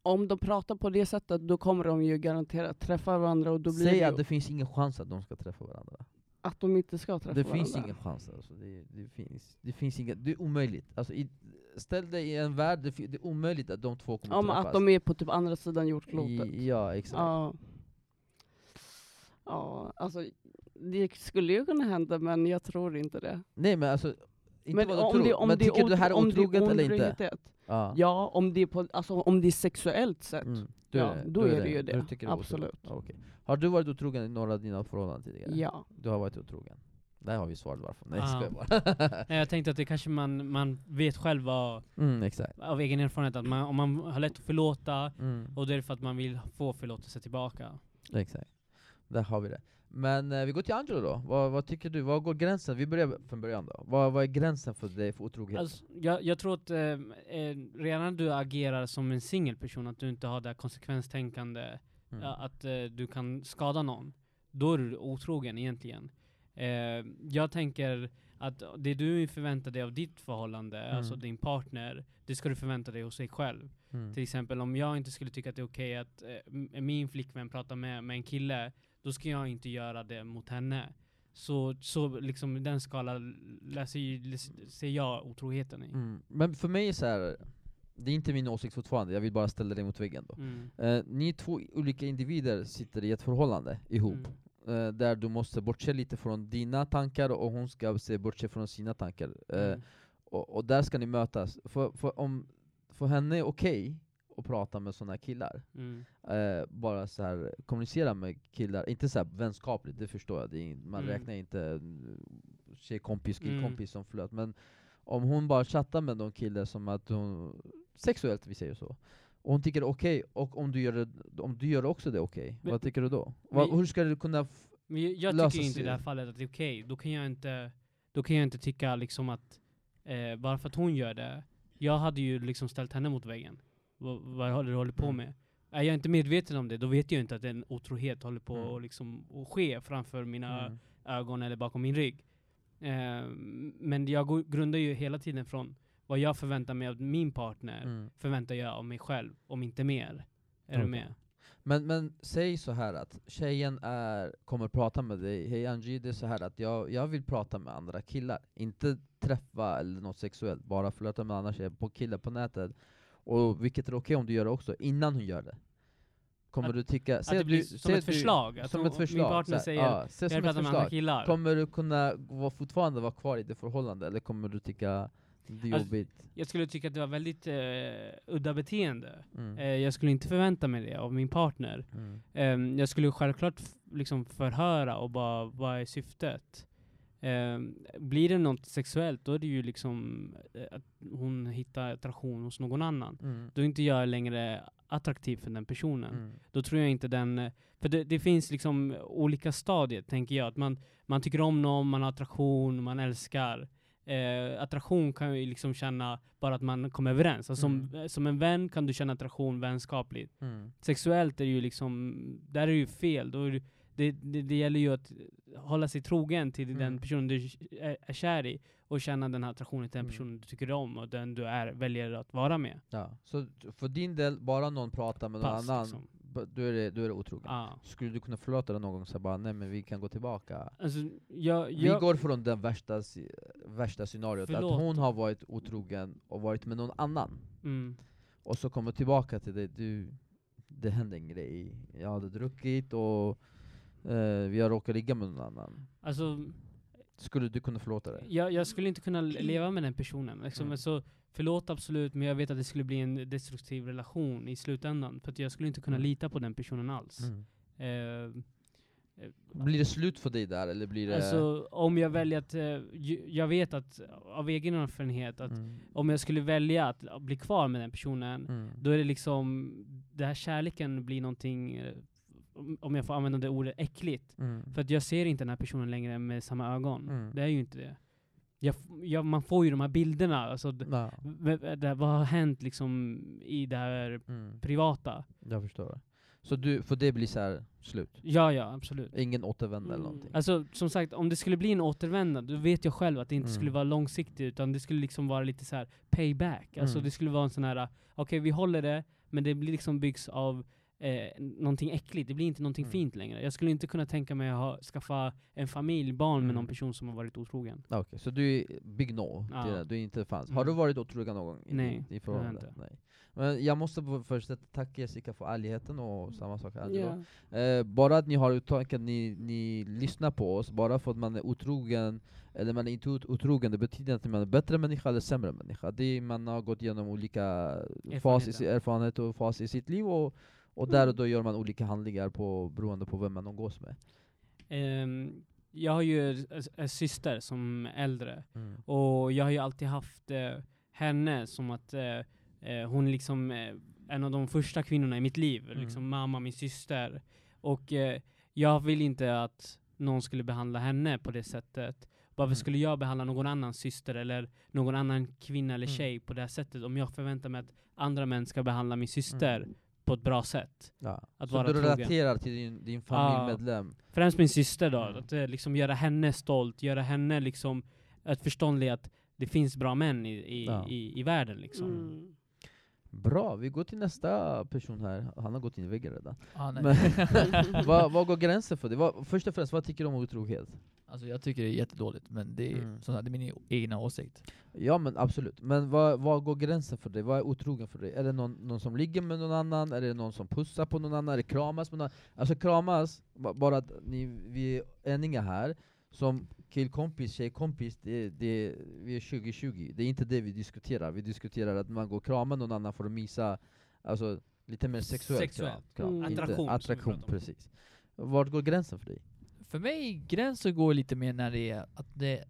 Speaker 1: om de pratar på det sättet, då kommer de ju garanterat träffa varandra och då blir
Speaker 2: Säg
Speaker 1: det
Speaker 2: att det finns ingen chans att de ska träffa varandra.
Speaker 1: att de inte ska träffa
Speaker 2: Det
Speaker 1: varandra.
Speaker 2: finns ingen chans alltså. Det, det, finns, det finns inga, det är omöjligt. Alltså, i, ställ dig i en värld, det, det är omöjligt att de två kommer
Speaker 1: Om
Speaker 2: träffas.
Speaker 1: att de är på typ andra sidan jordklotet.
Speaker 2: I, ja, exakt.
Speaker 1: Ja. Ja, alltså det skulle ju kunna hända men jag tror inte det.
Speaker 2: Nej men alltså, inte
Speaker 1: men
Speaker 2: vad du
Speaker 1: om
Speaker 2: tror,
Speaker 1: det, om
Speaker 2: men
Speaker 1: det
Speaker 2: tycker du det här är
Speaker 1: det
Speaker 2: otroget eller inte? Ja,
Speaker 1: Ja, om det är, på, alltså, om det är sexuellt sett.
Speaker 2: mm, då
Speaker 1: ja,
Speaker 2: är det,
Speaker 1: då är det ju det.
Speaker 2: Du det är
Speaker 1: Absolut.
Speaker 2: Ja, okej. Har du varit otrogen i några av dina förhållanden tidigare?
Speaker 1: Ja.
Speaker 2: Du har varit otrogen. Där har vi svaret varför. Nej,
Speaker 3: Ah.
Speaker 2: jag bara.
Speaker 3: Nej, jag tänkte att det kanske man, man vet själv vad,
Speaker 2: mm, exakt.
Speaker 3: av egen erfarenhet, att man, om man har lätt att förlåta,
Speaker 2: Mm.
Speaker 3: och det är för att man vill få förlåtelse tillbaka.
Speaker 2: Exakt. Där har vi det. Men eh, vi går till Angelo då. Vad, vad tycker du? Vad går gränsen? Vi börjar från början då. Vad, vad är gränsen för dig för otrohet?
Speaker 3: Alltså, jag, jag tror att eh, eh, redan när du agerar som en singelperson, att du inte har det här konsekvenstänkande,
Speaker 2: Mm.
Speaker 3: ja, att eh, du kan skada någon, då är du otrogen egentligen. Eh, jag tänker att det du förväntar dig av ditt förhållande,
Speaker 2: Mm.
Speaker 3: alltså din partner, det ska du förvänta dig hos dig själv.
Speaker 2: Mm.
Speaker 3: Till exempel om jag inte skulle tycka att det är okej att eh, min flickvän pratar med, med en kille, då ska jag inte göra det mot henne. så, så liksom den skalan läser, ser jag otroheten i.
Speaker 2: Mm. Men för mig är så här. det är inte min åsikt fortfarande, jag vill bara ställa det mot väggen då.
Speaker 3: Mm.
Speaker 2: Eh, ni två olika individer sitter i ett förhållande ihop,
Speaker 3: Mm.
Speaker 2: eh, där du måste bortse lite från dina tankar och hon ska se bortse från sina tankar. Eh,
Speaker 3: Mm.
Speaker 2: och, och där ska ni mötas. För, för, om, för henne är okej att prata med sådana killar.
Speaker 3: Mm.
Speaker 2: Eh, bara så här kommunicera med killar, inte så här vänskapligt, det förstår jag, det är, man
Speaker 3: Mm.
Speaker 2: räknar inte eh, tjejkompis,
Speaker 3: Mm.
Speaker 2: killkompis som flöt, men om hon bara chattar med någon kille som att hon, sexuellt vi säger så, och hon tycker det är okej, och om du gör det, om du gör också det okej,
Speaker 3: Men-
Speaker 2: vad tycker du då? Va, hur ska du kunna
Speaker 3: Men jag, jag
Speaker 2: lösa
Speaker 3: tycker inte i det här fallet att det är okej. Då kan jag inte, då kan jag inte tycka liksom att, eh, bara för att hon gör det, jag hade ju liksom ställt henne mot väggen. Vad, vad håller du håller på
Speaker 2: Mm.
Speaker 3: med? Är jag inte medveten om det, då vet jag inte att en otrohet håller på
Speaker 2: Mm.
Speaker 3: att liksom, att ske framför mina
Speaker 2: Mm.
Speaker 3: ögon eller bakom min rygg. Eh, men jag grundar ju hela tiden från vad jag förväntar mig av min partner,
Speaker 2: Mm.
Speaker 3: förväntar jag av mig själv, om inte mer. Är
Speaker 2: Okej.
Speaker 3: du med?
Speaker 2: Men, men säg så här att tjejen är, kommer prata med dig, hej Angie, det är så här att jag, jag vill prata med andra killar, inte träffa eller något sexuellt, bara flörta med andra tjejer på killar på nätet. Och vilket är okej om du gör det också, innan hon gör det. Kommer
Speaker 3: Att-
Speaker 2: du tycka...
Speaker 3: Att det blir
Speaker 2: du-
Speaker 3: som ett
Speaker 2: du-
Speaker 3: förslag. Att
Speaker 2: som
Speaker 3: hon,
Speaker 2: ett förslag.
Speaker 3: min partner säger
Speaker 2: ja, säg
Speaker 3: jag
Speaker 2: som
Speaker 3: vill
Speaker 2: ett
Speaker 3: prata med andra
Speaker 2: förslag.
Speaker 3: killar.
Speaker 2: Kommer du kunna vara, fortfarande vara kvar i det förhållandet, eller kommer du tycka det är
Speaker 3: Alltså,
Speaker 2: jobbigt?
Speaker 3: Jag skulle tycka att det var väldigt eh, udda beteende.
Speaker 2: Mm.
Speaker 3: Eh, jag skulle inte förvänta mig det av min partner.
Speaker 2: Mm.
Speaker 3: Ehm, jag skulle självklart liksom förhöra och bara, vad är syftet? Ehm, blir det något sexuellt, då är det ju liksom eh, att hon hittar attraktion hos någon annan.
Speaker 2: Mm.
Speaker 3: Då är inte jag längre attraktiv för den personen.
Speaker 2: Mm.
Speaker 3: Då tror jag inte den... eh, För det, det finns liksom olika stadier, tänker jag. Att man, man tycker om någon, man har attraktion, man älskar. Eh, attraktion kan ju liksom känna bara att man kommer överens. Alltså
Speaker 2: Mm.
Speaker 3: som, som en vän kan du känna attraktion vänskapligt.
Speaker 2: Mm.
Speaker 3: Sexuellt är ju liksom, där är det ju fel. Då är det, det, det, det gäller ju att hålla sig trogen till
Speaker 2: Mm.
Speaker 3: den personen du är, är kär i och känna den här attraktionen till den
Speaker 2: Mm.
Speaker 3: personen du tycker om och den du är, väljer att vara med.
Speaker 2: Ja. Så för din del, bara någon pratar med någon
Speaker 3: Pass,
Speaker 2: annan,
Speaker 3: liksom.
Speaker 2: då är det, då är det otrogen?
Speaker 3: Ja.
Speaker 2: Skulle du kunna förlåta det någon gång och säga bara nej men vi kan gå tillbaka?
Speaker 3: Alltså, jag,
Speaker 2: Vi
Speaker 3: jag,
Speaker 2: går från den värsta, värsta scenariot,
Speaker 3: Förlåt.
Speaker 2: att hon har varit otrogen och varit med någon annan,
Speaker 3: mm.
Speaker 2: och så kommer tillbaka till det, du, det hände en grej, jag hade druckit och eh, vi har råkat ligga med någon annan.
Speaker 3: Alltså,
Speaker 2: Skulle du kunna förlåta det?
Speaker 3: jag, jag skulle inte kunna le- leva med den personen. Liksom,
Speaker 2: Mm.
Speaker 3: alltså, förlåt absolut, men jag vet att det skulle bli en destruktiv relation i slutändan. För att jag skulle inte kunna
Speaker 2: Mm.
Speaker 3: lita på den personen alls.
Speaker 2: Mm.
Speaker 3: Eh,
Speaker 2: Blir det slut för dig där, eller blir det...
Speaker 3: Alltså om jag väljer att, eh, jag vet att av egen erfarenhet att
Speaker 2: Mm.
Speaker 3: om jag skulle välja att bli kvar med den personen,
Speaker 2: Mm.
Speaker 3: då är det liksom, den här kärleken blir någonting, eh, om- jag får använda det ordet, äckligt.
Speaker 2: Mm.
Speaker 3: För att jag ser inte den här personen längre med samma ögon.
Speaker 2: Mm.
Speaker 3: Det är ju inte det. Jag, jag, man får ju de här bilderna, alltså,
Speaker 2: Ja.
Speaker 3: det, vad har hänt liksom i det här
Speaker 2: Mm.
Speaker 3: privata?
Speaker 2: Jag förstår. Så du, för det blir så här slut?
Speaker 3: Ja, ja, absolut.
Speaker 2: Ingen återvändo eller någonting?
Speaker 3: Alltså som sagt, om det skulle bli en återvändande, då vet jag själv att det inte
Speaker 2: Mm.
Speaker 3: skulle vara långsiktigt, utan det skulle liksom vara lite så här payback. Alltså
Speaker 2: Mm.
Speaker 3: det skulle vara en sån här, okej vi håller det, men det blir liksom byggs av eh, någonting äckligt, det blir inte någonting
Speaker 2: Mm.
Speaker 3: fint längre. Jag skulle inte kunna tänka mig att ha, skaffa en familj, barn med
Speaker 2: Mm.
Speaker 3: någon person som har varit otrogen.
Speaker 2: Ah, Okej, så du är big no?
Speaker 3: Ja.
Speaker 2: det, Du är inte fans. Har
Speaker 3: Mm.
Speaker 2: du varit otrogen någon gång? i
Speaker 3: Nej,
Speaker 2: i
Speaker 3: har jag
Speaker 2: förhållande?
Speaker 3: inte.
Speaker 2: Nej. Men jag måste först tacka Jessica för ärligheten och samma sak Angelo.
Speaker 1: Ja.
Speaker 2: Eh, bara att ni har uttalat att ni, ni lyssnar på oss, bara för att man är otrogen, eller man är inte ot- otrogen, det betyder inte att man är bättre människa eller sämre människa. Det är, man har gått igenom olika fas i, erfarenheter och faser i sitt liv, och, och där och då gör man olika handlingar på, beroende på vem man umgås med.
Speaker 3: Ehm, jag har ju en, syster som är äldre,
Speaker 2: Mm.
Speaker 3: Och jag har ju alltid haft eh, henne som att eh, eh, hon liksom eh, en av de första kvinnorna i mitt liv.
Speaker 2: Mm.
Speaker 3: Liksom mamma, min syster. Och eh, jag vill inte att någon skulle behandla henne på det sättet. Varför
Speaker 2: Mm.
Speaker 3: skulle jag behandla någon annan syster eller någon annan kvinna eller
Speaker 2: Mm.
Speaker 3: tjej på det här sättet om jag förväntar mig att andra män ska behandla min syster
Speaker 2: Mm.
Speaker 3: På ett bra sätt?
Speaker 2: Ja.
Speaker 3: Att
Speaker 2: så
Speaker 3: vara
Speaker 2: du
Speaker 3: trogen.
Speaker 2: relaterar till din, din familjemedlem?
Speaker 3: Främst min syster då,
Speaker 2: Mm.
Speaker 3: att eh, liksom göra henne stolt, göra henne liksom att förståndig att det finns bra män i, i,
Speaker 2: Ja.
Speaker 3: i, i världen liksom.
Speaker 1: Mm.
Speaker 2: Bra, vi går till nästa person här. Han har gått in i väggen redan.
Speaker 4: Ah.
Speaker 2: Men, vad, vad går gränsen för det? Vad, först och främst, vad tycker du om otrohet?
Speaker 4: alltså jag tycker det är jättedåligt, men det är,
Speaker 2: Mm.
Speaker 4: sån här, det är min egna åsikt.
Speaker 2: Ja men absolut, men vad, vad går gränsen för dig? Vad är otrogen för dig? Är det någon, någon som ligger med någon annan? Är det någon som pussar på någon annan? Är det kramas med någon annan? Alltså kramas, ba- bara att ni, vi är eniga här, som killkompis, tjejkompis, det, det, vi är 2020, det är inte det vi diskuterar. Vi diskuterar att man går och kramar någon annan för att misa, alltså lite mer sexuellt
Speaker 3: Sexuellt.
Speaker 2: kram.
Speaker 1: Mm.
Speaker 2: Inte-
Speaker 3: Attraktion,
Speaker 2: attraktion precis. Vart går gränsen för dig?
Speaker 4: För mig, gränsen går lite mer när det är att det,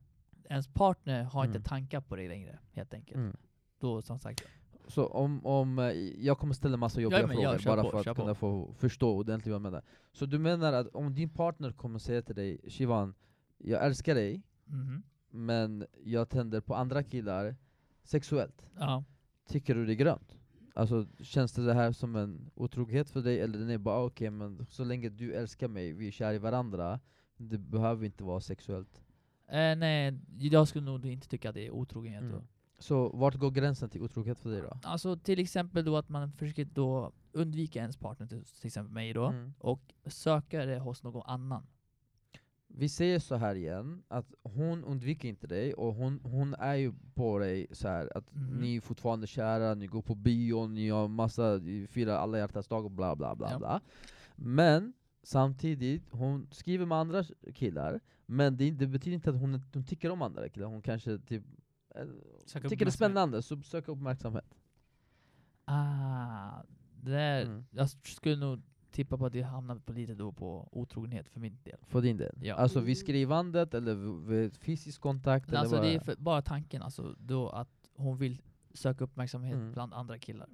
Speaker 4: ens partner har
Speaker 2: Mm.
Speaker 4: inte tankar på det längre, helt enkelt.
Speaker 2: Mm.
Speaker 4: Då som sagt,
Speaker 2: Så om, om, eh, jag kommer ställa massa jobbiga
Speaker 4: Ja, men ja,
Speaker 2: frågor
Speaker 4: kör
Speaker 2: bara
Speaker 4: på,
Speaker 2: för att
Speaker 4: på.
Speaker 2: kunna få förstå ordentligt vad jag menar. Så du menar att om din partner kommer säga till dig Shivan, jag älskar dig,
Speaker 4: mhm.
Speaker 2: men jag tänder på andra killar sexuellt.
Speaker 4: ja.
Speaker 2: Tycker du det är grönt? Alltså känns det, det här som en otrohet för dig, eller den är bara okej, men så länge du älskar mig, vi är kär i varandra, det behöver inte vara sexuellt.
Speaker 4: Eh, nej, jag skulle nog inte tycka att det är otrogenhet
Speaker 2: Mm. Så vart går gränsen till otrohet för dig då?
Speaker 4: Alltså till exempel då att man försöker då undvika ens partner, till till exempel mig då,
Speaker 2: Mm.
Speaker 4: och söka det hos någon annan.
Speaker 2: Vi säger så här igen, att hon undviker inte dig, och hon, hon är ju på dig så här att
Speaker 4: Mhm.
Speaker 2: ni är fortfarande kära, ni går på bio, ni har massa, ni firar alla hjärtans dag och bla bla bla
Speaker 4: Ja.
Speaker 2: bla. Men samtidigt, hon skriver med andra killar, men det, det betyder inte att hon, hon tycker om andra killar, hon kanske typ,
Speaker 3: Söka
Speaker 2: tycker det är spännande, så söker uppmärksamhet.
Speaker 4: Ah, det där,
Speaker 2: Mm.
Speaker 4: jag skulle nog tippa på att det hamnar på lite då på otrogenhet för min del.
Speaker 2: För din del?
Speaker 4: Ja.
Speaker 2: Alltså vid skrivandet, eller vid fysisk kontakt?
Speaker 4: Men
Speaker 2: eller
Speaker 4: alltså
Speaker 2: vad
Speaker 4: det är för, bara tanken alltså, då att hon vill söka uppmärksamhet
Speaker 2: Mm.
Speaker 4: bland andra killar.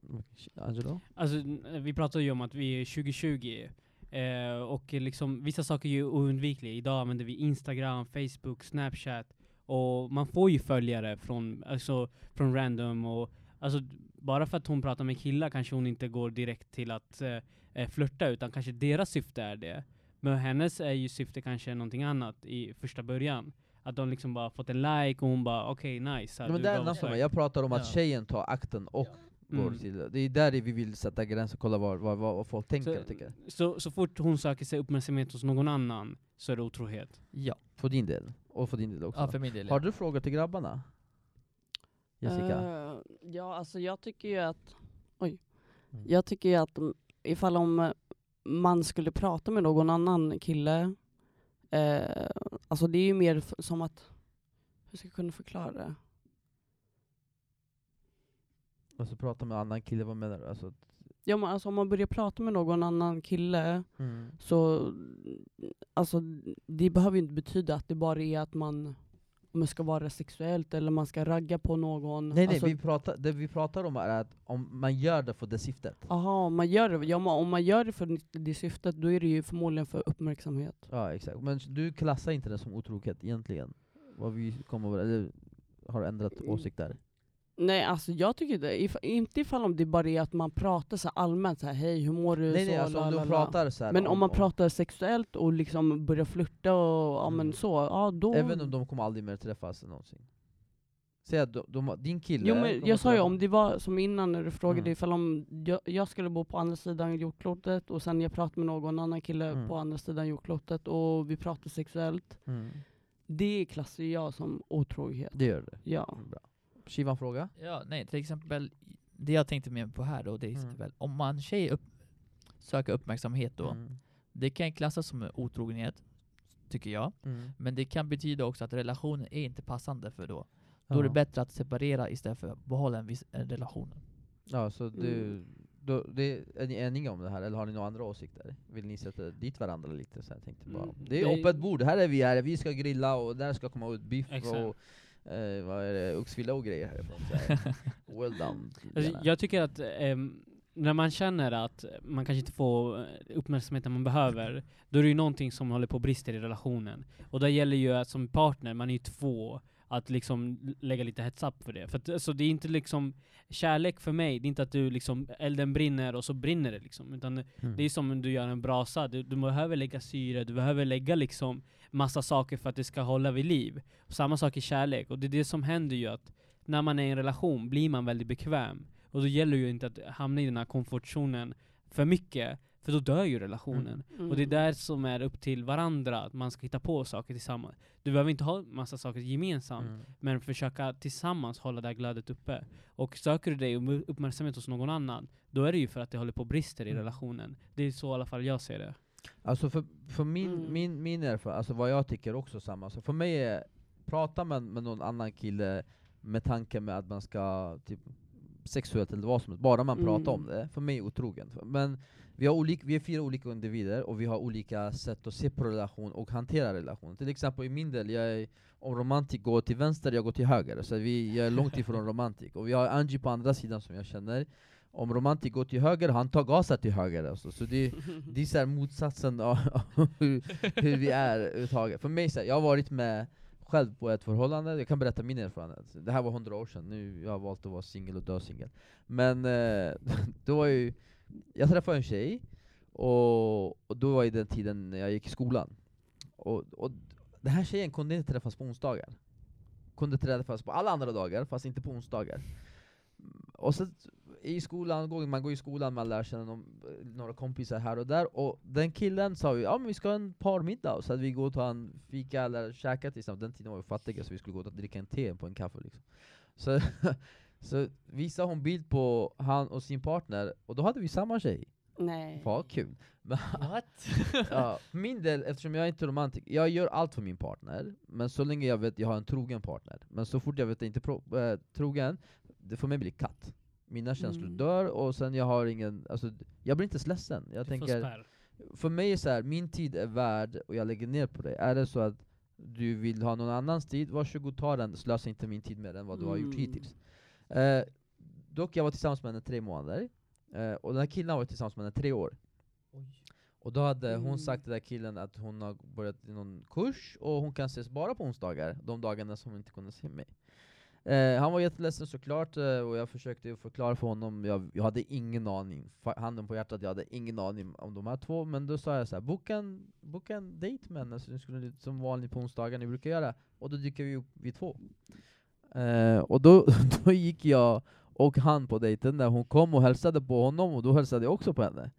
Speaker 2: Angelo?
Speaker 3: Alltså, vi pratar ju om att vi är 2020, eh, och liksom, vissa saker är ju oundvikliga. Idag använder vi Instagram, Facebook, Snapchat, och man får ju följare från, alltså, från random, och alltså, bara för att hon pratar med killar kanske hon inte går direkt till att eh, eh, flirta, utan kanske deras syfte är det. Men hennes är ju syfte kanske någonting annat i första början. Att de liksom bara fått en like och hon bara okej nice.
Speaker 2: Ja, men det är annan femma. Jag pratar om att
Speaker 4: Ja.
Speaker 2: tjejen tar akten och går
Speaker 3: Mm.
Speaker 2: till... Det är där vi vill sätta gränsen och kolla vad, vad, vad folk tänker
Speaker 3: Så-
Speaker 2: tycker.
Speaker 3: Så, så fort hon söker sig uppmärksamhet hos någon annan så är det otrohet.
Speaker 4: Ja,
Speaker 2: För din del, och för din del också.
Speaker 4: ja för min del.
Speaker 2: Har
Speaker 4: Ja.
Speaker 2: du frågor till grabbarna? Jessica?
Speaker 1: Eh, ja, alltså jag tycker ju att, oj.
Speaker 2: Mm.
Speaker 1: Jag tycker ju att ifall om man skulle prata med någon annan kille, eh, alltså det är ju mer som att, hur ska jag kunna förklara det?
Speaker 2: Alltså prata med annan kille, vad menar du? Alltså,
Speaker 1: Ja, men alltså om man börjar prata med någon annan kille,
Speaker 2: mm.
Speaker 1: så alltså, det behöver ju inte betyda att det bara är att man om det ska vara sexuellt eller man ska ragga på någon.
Speaker 2: Nej nej,
Speaker 1: alltså,
Speaker 2: vi pratar, det vi pratar om är att om man gör det för det syftet.
Speaker 1: Aha, om man gör det, ja, om man gör det för det syftet, då är det ju förmodligen för uppmärksamhet.
Speaker 2: Ja exakt, men du klassar inte det som otrohet egentligen? Vad vi kommer eller har du ändrat åsikt där?
Speaker 1: Nej, alltså jag tycker det. If, inte ifall om det bara är att man pratar så allmänt, så här, hej hur mår du?
Speaker 2: Nej
Speaker 1: så,
Speaker 2: nej, alltså om du pratar så här
Speaker 1: Men om man pratar sexuellt och liksom börjar flirta och ja,
Speaker 2: Mm.
Speaker 1: men så, ja då...
Speaker 2: Även om de kommer aldrig mer träffas någonsin. Säg att de, de, din kille...
Speaker 1: Jo men jag sa ju om det var som innan när du frågade
Speaker 2: Mm.
Speaker 1: ifall om jag, jag skulle bo på andra sidan jordklotet och sen jag pratade med någon annan kille
Speaker 2: Mm.
Speaker 1: på andra sidan jordklotet och vi pratade sexuellt.
Speaker 2: Mm.
Speaker 1: Det klassar jag som otrohet.
Speaker 2: Det gör det.
Speaker 1: Ja.
Speaker 2: Bra. Shivan fråga?
Speaker 4: Ja, nej, till exempel, det jag tänkte mer på här då, det är
Speaker 2: Mm.
Speaker 4: väl, om man tjej upp, söker uppmärksamhet då,
Speaker 2: Mm.
Speaker 4: det kan klassas som en otrogenhet, tycker jag.
Speaker 2: Mm.
Speaker 4: Men det kan betyda också att relationen är inte passande för då. Då är det
Speaker 2: Ja.
Speaker 4: bättre att separera istället för att behålla en viss en relation.
Speaker 2: Ja, så du,
Speaker 1: Mm.
Speaker 2: då, det, är ni eniga om det här, eller har ni några andra åsikter? Vill ni sätta dit varandra lite? Så jag tänkte bara,
Speaker 3: Mm,
Speaker 2: det är öppet bord, här är vi här, vi ska grilla och där ska komma ut biff
Speaker 3: Exakt.
Speaker 2: och eh, vad är det, oxfilé och grejer härifrån. Så här. well done.
Speaker 3: Alltså, jag tycker att ehm, när man känner att man kanske inte får eh, uppmärksamheten man behöver, då är det ju någonting som håller på att brista i relationen. Och det gäller ju att som partner, man är ju två, att liksom lägga lite heads up för det. För att, alltså, det är inte liksom, kärlek för mig, det är inte att du liksom, elden brinner och så brinner det liksom. Utan
Speaker 2: Mm.
Speaker 3: det är som om du gör en brasa, du, du behöver lägga syre, du behöver lägga liksom massa saker för att det ska hålla vid liv. Och samma sak i kärlek, och det är det som händer ju att när man är i en relation blir man väldigt bekväm. Och då gäller det ju inte att hamna i den här komfortzonen för mycket, för då dör ju relationen.
Speaker 1: Mm.
Speaker 3: Och det är där som är upp till varandra, att man ska hitta på saker tillsammans. Du behöver inte ha massa saker gemensamt,
Speaker 2: Mm.
Speaker 3: men försöka tillsammans hålla det här glödet uppe. Och söker du dig uppmärksamhet hos någon annan, då är det ju för att det håller på och brister i
Speaker 2: Mm.
Speaker 3: relationen. Det är så i alla fall jag ser det.
Speaker 2: Alltså för, för min,
Speaker 1: Mm.
Speaker 2: min, min erfarenhet, alltså vad jag tycker också samma, så för mig är, prata med, med någon annan kille med tanke med att man ska, typ sexuellt eller vad som helst, bara man pratar om
Speaker 1: Mm.
Speaker 2: det, för mig är otrogen. Men vi, har olika, vi är fyra olika individer, och vi har olika sätt att se på relation och hantera relation. Till exempel i min del, jag är, om romantik går till vänster, jag går till höger. Så vi, jag är långt ifrån romantik. Och vi har Angie på andra sidan som jag känner, om romantik går till höger, han tar gasen till höger. Alltså. Så det, det är så motsatsen av hur, hur vi är överhuvudtaget. För mig, så här, jag har varit med själv på ett förhållande, jag kan berätta min erfarenhet. Det här var hundra år sedan, nu jag har valt att vara singel och dö singel. Men eh, då var ju, jag träffade en tjej, och, och då var i den tiden när jag gick i skolan. Och, och den här tjejen kunde inte träffas på onsdagar. Kunde träffas på alla andra dagar, fast inte på onsdagar. Och så i skolan, man går i skolan, man lär känna någon, några kompisar här och där, och den killen sa ju ja men vi ska ha en parmiddag, så att vi går och tar en fika eller käka tillsammans. Den tiden var vi fattiga, så vi skulle gå och dricka en te på en kaffe liksom. Så, så visade hon bild på han och sin partner, och då hade vi samma tjej.
Speaker 1: Nej.
Speaker 2: Vad kul!
Speaker 4: What?
Speaker 2: ja, min del, eftersom jag är inte romantik, jag gör allt för min partner, men så länge jag vet att jag har en trogen partner. Men så fort jag vet att jag inte är pro, äh, trogen, det för mig blir katt. Mina känslor
Speaker 1: Mm.
Speaker 2: dör, och sen jag har ingen, alltså, jag blir inte ens ledsen. Jag
Speaker 3: Du
Speaker 2: tänker, för mig är så här, min tid är värd, och jag lägger ner på det. Är det så att du vill ha någon annans tid, varsågod ta den, slösa inte min tid med den vad du har gjort
Speaker 1: Mm.
Speaker 2: hittills. Eh, dock, jag var tillsammans med henne tre månader, eh, och den här killen har varit tillsammans med henne tre år. Och då hade hon
Speaker 1: Mm.
Speaker 2: sagt till den där killen att hon har börjat i någon kurs, och hon kan ses bara på onsdagar, de dagarna som hon inte kunde se mig. Eh, han var jätteledsen såklart, eh, och jag försökte förklara för honom, jag, jag hade ingen aning, handen på hjärtat, jag hade ingen aning om de här två, men då sa jag så här, boka en, boka en dejt med henne, så skulle, som vanligt på onsdagar ni brukar göra, och då dyker vi upp vi två. Eh, och då, då gick jag och han på dejten, när hon kom och hälsade på honom, och då hälsade jag också på henne.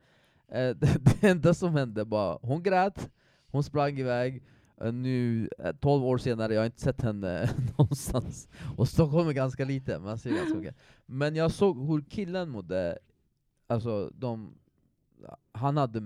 Speaker 2: Eh, det, det enda som hände var, hon grät, hon sprang iväg, nu, eh, 12 år senare, jag har inte sett henne någonstans. Och Stockholm är ganska lite, man ser ganska mycket. Men jag såg hur killen mådde, alltså de, han hade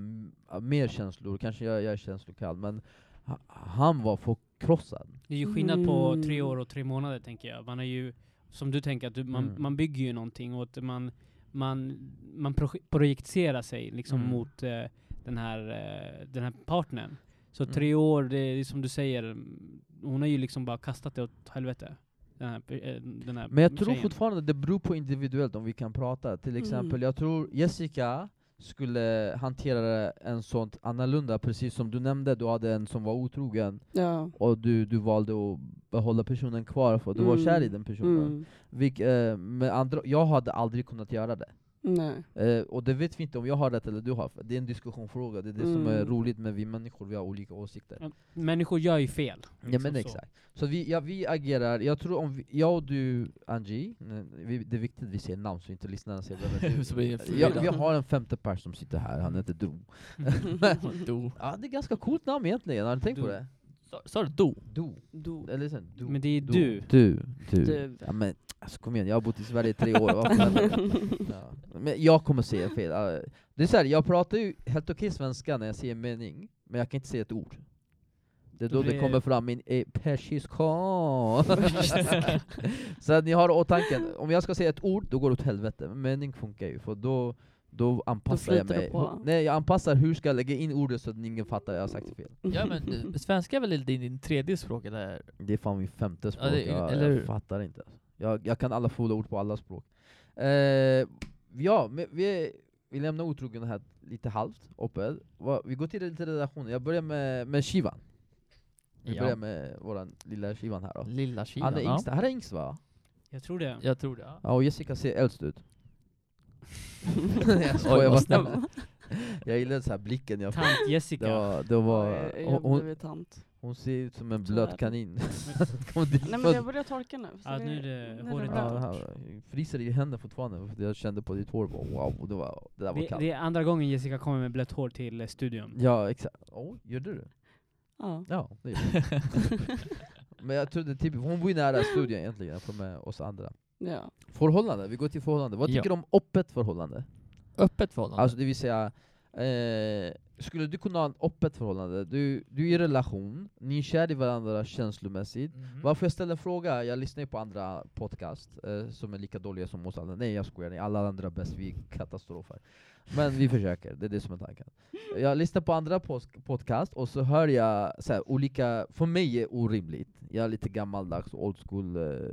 Speaker 2: mer känslor, kanske jag, jag är känslokall, men ha- han var förkrossad.
Speaker 3: Det är ju skillnad på
Speaker 1: Mm.
Speaker 3: tre år och tre månader tänker jag. Man är ju, som du tänker, att du, man,
Speaker 2: Mm.
Speaker 3: man bygger ju någonting och att man, man, man projicerar sig liksom
Speaker 2: Mm.
Speaker 3: mot eh, den, här, eh, den här partnern. Så
Speaker 2: Mm.
Speaker 3: tre år, det är som du säger, mm, hon har ju liksom bara kastat det åt helvete. Den här, eh, den här
Speaker 2: Men jag tror
Speaker 3: tjejen.
Speaker 2: fortfarande det beror på individuellt om vi kan prata. Till exempel,
Speaker 1: Mm.
Speaker 2: jag tror Jessica skulle hantera en sånt annorlunda, precis som du nämnde, du hade en som var otrogen,
Speaker 1: Ja.
Speaker 2: och du, du valde att behålla personen kvar för att du var
Speaker 1: Mm.
Speaker 2: kär i den personen.
Speaker 1: Mm.
Speaker 2: Vilk, eh, med andra, jag hade aldrig kunnat göra det.
Speaker 1: Nej.
Speaker 2: Eh, och det vet vi inte om jag har rätt eller du har Det är en diskussionsfråga, det är det som är
Speaker 1: Mm.
Speaker 2: roligt med vi människor, vi har olika åsikter.
Speaker 3: Ja, Människor gör ju fel.
Speaker 2: Ja
Speaker 3: liksom
Speaker 2: men
Speaker 3: så.
Speaker 2: exakt. Så vi, ja, vi agerar, jag tror om vi, jag och du Angie, vi, det är viktigt att vi säger namn så inte lyssnarna ser vem Ja, vi har en femte person som sitter här, han heter Do.
Speaker 4: Do.
Speaker 2: Ja, det är ganska coolt namn egentligen, har ni tänkt på
Speaker 3: Do.
Speaker 2: det?
Speaker 4: Sa- du do?
Speaker 2: Do.
Speaker 1: Do.
Speaker 2: Eller sen, do.
Speaker 3: Men det är du.
Speaker 2: Du. Du.
Speaker 1: Du.
Speaker 2: Ja, men, alltså, kom igen, jag har bott i Sverige i tre år, vad fan händer? ja. Men jag kommer säga fel. Ja, Det är så här, jag pratar ju helt okej svenska när jag säger mening, men jag kan inte säga ett ord. Det är då
Speaker 3: Då
Speaker 2: det kommer fram min eh, persiska. så att ni har åtanke, om jag ska säga ett ord, då går det åt helvete. Men mening funkar ju, för då, då anpassar jag
Speaker 1: flyter det
Speaker 2: mig.
Speaker 1: på.
Speaker 2: Nej, jag anpassar hur ska jag lägga in ordet så att ingen fattar att jag har sagt fel.
Speaker 4: Ja men eh, svenska är väl din, din tredje språk eller?
Speaker 2: Det är fan min femte språk,
Speaker 4: det är-
Speaker 2: jag,
Speaker 4: eller
Speaker 2: jag fattar inte. Jag, jag kan alla fulla ord på alla språk. Eh, ja, vi, vi lämnar otrogen här lite halvt uppe. Va- Vi går till lite relationer. Jag börjar med, med Shivan. Vi
Speaker 4: Ja.
Speaker 2: börjar med våran lilla Shivan här då.
Speaker 4: Lilla Kina?
Speaker 2: Han är
Speaker 4: ja.
Speaker 2: yngst, han är yngst va?
Speaker 3: Jag tror det.
Speaker 4: Jag tror det. Ja.
Speaker 2: Ja, och Jessica ser äldst ut. jag
Speaker 4: Oj,
Speaker 2: skojar bara.
Speaker 4: snäll.
Speaker 2: Jag gillade så här blicken jag fick.
Speaker 3: Tant
Speaker 2: Det
Speaker 3: Jessica.
Speaker 2: var, det var,
Speaker 1: Ja, jag,
Speaker 2: hon,
Speaker 1: jag
Speaker 2: hon,
Speaker 1: blev tant.
Speaker 2: Hon ser ut som en blöt
Speaker 1: det.
Speaker 2: kanin.
Speaker 1: Nej men jag börjar torka nu.
Speaker 3: Ja, nu är det håret.
Speaker 2: Ja, fryser i händerna fortfarande, för jag kände på ditt hår, bara, wow, det, var, det där var
Speaker 3: Det,
Speaker 2: kallt.
Speaker 3: det är andra gången Jessica kommer med blött hår till eh, studion.
Speaker 2: Ja, exakt. Oh, gör du det?
Speaker 1: Ja.
Speaker 2: Ja, det gör jag. Men jag trodde typ, hon bor ju nära studion egentligen, med oss andra.
Speaker 1: ja.
Speaker 2: Förhållande, vi går till förhållande. Vad
Speaker 4: Ja.
Speaker 2: tycker du om öppet förhållande?
Speaker 4: Öppet förhållande.
Speaker 2: Alltså det vill säga, eh, skulle du kunna ha ett öppet förhållande? Du, du är i relation, ni är kär i varandra känslomässigt.
Speaker 4: Mhm.
Speaker 2: Varför jag ställer fråga, jag lyssnar ju på andra podcast eh, som är lika dåliga som oss andra. Nej jag skojar, ni alla andra är bäst, vi är katastrofer. Men vi försöker, det är det som är tanken. Jag lyssnar på andra podcast och så hör jag så här, olika, för mig är orimligt. Jag är lite gammaldags, old school, eh,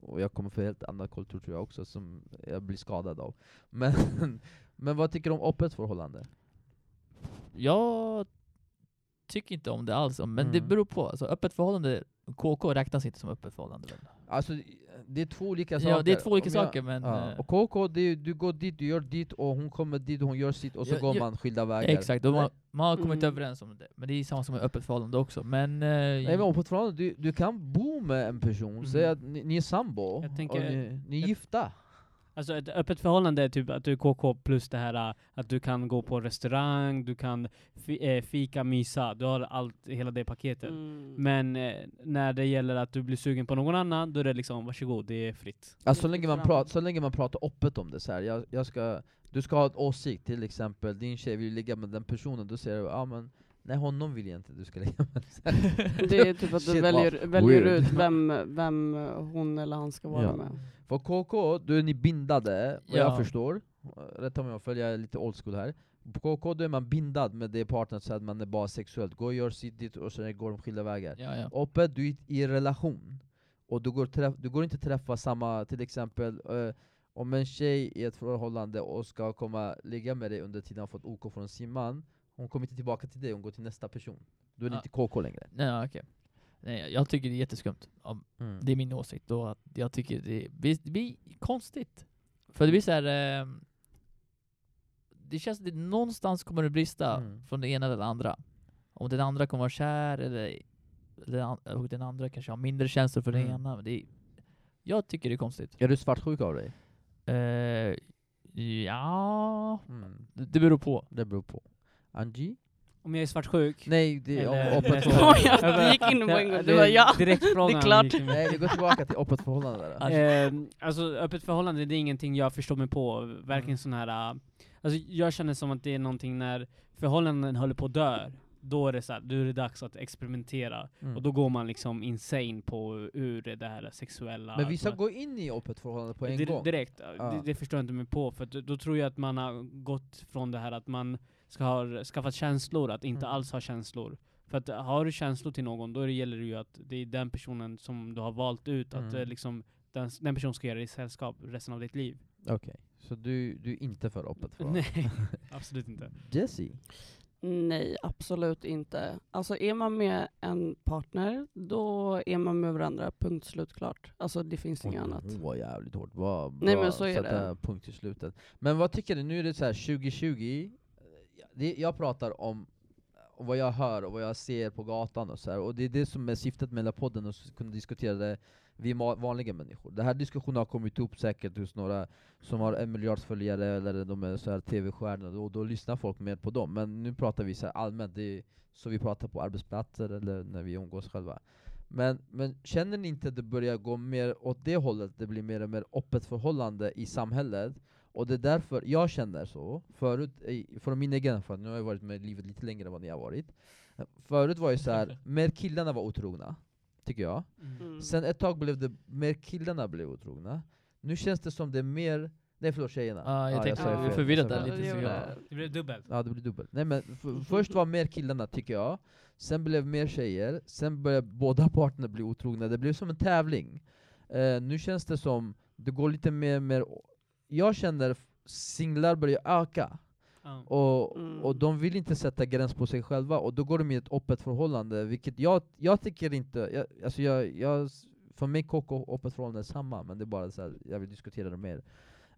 Speaker 2: och jag kommer från helt annan kultur tror jag också, som jag blir skadad av. Men, men vad tycker du om öppet förhållande?
Speaker 4: Jag tycker inte om det alls, men det
Speaker 2: Mm.
Speaker 4: beror på. Alltså, öppet förhållande, KK räknas inte som öppet förhållande väl?
Speaker 2: Alltså, det är två olika saker.
Speaker 4: Ja, det är två olika
Speaker 2: jag-
Speaker 4: saker, men...
Speaker 2: Ja.
Speaker 4: eh,
Speaker 2: Och KK, det är, du går dit, du gör ditt, och hon kommer dit, och hon gör sitt, och så
Speaker 4: Ja,
Speaker 2: går
Speaker 4: ja,
Speaker 2: man skilda vägar.
Speaker 4: Exakt, och man, man har kommit
Speaker 1: Mm.
Speaker 4: överens om det. Men det är samma som med öppet förhållande också. Men... eh,
Speaker 2: Nej men ett förhållande, du, du kan bo med en person,
Speaker 3: Mm.
Speaker 2: säg att ni, ni är sambo,
Speaker 3: Jag tänker-
Speaker 2: och ni, ni är
Speaker 3: jag-
Speaker 2: gifta.
Speaker 3: Alltså ett öppet förhållande är typ att du är KK plus det här äh, att du kan gå på restaurang, du kan fi, eh, fika, mysa, du har allt, hela det paketet.
Speaker 1: Mm.
Speaker 3: Men eh, när det gäller att du blir sugen på någon annan, då är det liksom varsågod, det är fritt.
Speaker 2: Alltså, så, länge man pratar, så länge man pratar öppet om det, så här, jag, jag ska, du ska ha en åsikt, till exempel din tjej vill ligga med den personen, då säger du ja men nej honom vill jag inte du ska ligga med.
Speaker 1: Det är typ att du
Speaker 2: Shit,
Speaker 1: väljer, väljer
Speaker 2: weird.
Speaker 1: ut vem, vem hon eller han ska vara
Speaker 2: Ja.
Speaker 1: med.
Speaker 2: För KK, då är ni bindade, vad jag
Speaker 4: Ja.
Speaker 2: förstår. Rätta mig om jag följer, jag är lite old school här. På KK då är man bindad med det partnern så att man är bara sexuellt. Gå och gör sitt dit och sen går de skilda vägar.
Speaker 4: ja, ja.
Speaker 2: Öppet, du är i- relation. Och du går, träff, du går inte träffa samma, till exempel eh, om en tjej i ett förhållande och ska komma ligga med dig under tiden hon fått OK från sin man, hon kommer inte tillbaka till dig, hon går till nästa person. Då är det
Speaker 4: Ja.
Speaker 2: inte KK längre.
Speaker 4: Nej, okej. Nej, jag tycker det är jätteskumt.
Speaker 2: Mm.
Speaker 4: Det är min åsikt. Och att jag tycker det blir, det blir konstigt. För det blir så här. Eh, det känns att det, någonstans kommer det brista
Speaker 2: Mm.
Speaker 4: från det ena eller det andra. Om den andra kommer vara kär, eller den, an- och den andra kanske har mindre känslor för den
Speaker 2: Mm.
Speaker 4: ena. Men det jag tycker det är konstigt.
Speaker 2: Är du svartsjuk av dig?
Speaker 4: Eh, ja,
Speaker 2: Mm.
Speaker 4: det, det beror på.
Speaker 2: Det beror på. Angie?
Speaker 3: Om jag är svartsjuk?
Speaker 2: Nej, det är öppet förhållande.
Speaker 1: Du gick in på en gång. Du bara, ja, det är klart.
Speaker 2: Nej, vi går tillbaka till öppet förhållande där.
Speaker 3: Eh, alltså öppet förhållande, det är ingenting jag förstår mig på. Verkligen
Speaker 2: Mm.
Speaker 3: sån här... äh, Alltså jag känner som att det är någonting när förhållanden håller på att dö. Då är det så här, då är det dags att experimentera.
Speaker 2: Mm.
Speaker 3: Och då går man liksom insane på hur det här sexuella...
Speaker 2: Men vissa
Speaker 3: man-
Speaker 2: går in i öppet förhållande på en
Speaker 3: Dir-
Speaker 2: gång.
Speaker 3: Direkt,
Speaker 2: Ja.
Speaker 3: det, det förstår jag inte mig på. För då tror jag att man har gått från det här att man ska ha skaffat känslor, att inte
Speaker 2: Mm.
Speaker 3: alls ha känslor. För att har du känslor till någon, då gäller det ju att det är den personen som du har valt ut, att
Speaker 2: Mm.
Speaker 3: eh, liksom, den, den personen ska göra dig sällskap resten av ditt liv.
Speaker 2: Okej, så du, du är inte för öppet förhållande?
Speaker 3: Nej, absolut inte.
Speaker 2: Jesse?
Speaker 1: Nej, absolut inte. Alltså är man med en partner, då är man med varandra, punkt slut klart. Alltså det finns inget annat.
Speaker 2: Hon var jävligt hårt. Bra, bra
Speaker 1: Nej, men så är det.
Speaker 2: punkt i slutet. Men vad tycker du, nu är det så här 2020, det, jag pratar om om vad jag hör och vad jag ser på gatan och så här. och det är det som är syftet med hela podden, att kunna diskutera det vi ma- vanliga människor. Den här diskussionen har kommit upp säkert hos några som har en miljard följare eller de är så här tv-stjärnor, och då lyssnar folk mer på dem. Men nu pratar vi så här allmänt, det är så vi pratar på arbetsplatser eller när vi umgås själva. Men, men känner ni inte att det börjar gå mer åt det hållet, det blir mer och mer öppet förhållande i samhället? Och det är därför jag känner så, förut, från min egen erfarenhet, nu har jag varit med i livet lite längre än vad ni har varit. Förut var det så här, mer killarna var otrogna, tycker jag.
Speaker 1: Mm.
Speaker 2: Sen ett tag blev det mer killarna blev otrogna. Nu känns det som det är mer, nej förlåt tjejerna.
Speaker 4: Ja, jag tänkte
Speaker 1: det.
Speaker 2: fel.
Speaker 1: Vi är
Speaker 4: förvirrat
Speaker 2: Jag
Speaker 4: där lite,
Speaker 1: det
Speaker 4: så jag-
Speaker 3: Det blev dubbelt.
Speaker 2: Ja det blir dubbelt. Nej men först var mer killarna tycker jag, sen blev mer tjejer, sen började båda parterna bli otrogna, det blev som en tävling. Eh, nu känns det som, det går lite mer, mer jag känner singlar börjar öka,
Speaker 3: Ja.
Speaker 2: och,
Speaker 1: Mm.
Speaker 2: och de vill inte sätta gräns på sig själva, och då går de i ett öppet förhållande, vilket jag, jag tycker inte, jag, alltså jag, jag, för mig KK och öppet förhållande är samma, men det är bara så här, jag vill diskutera det mer.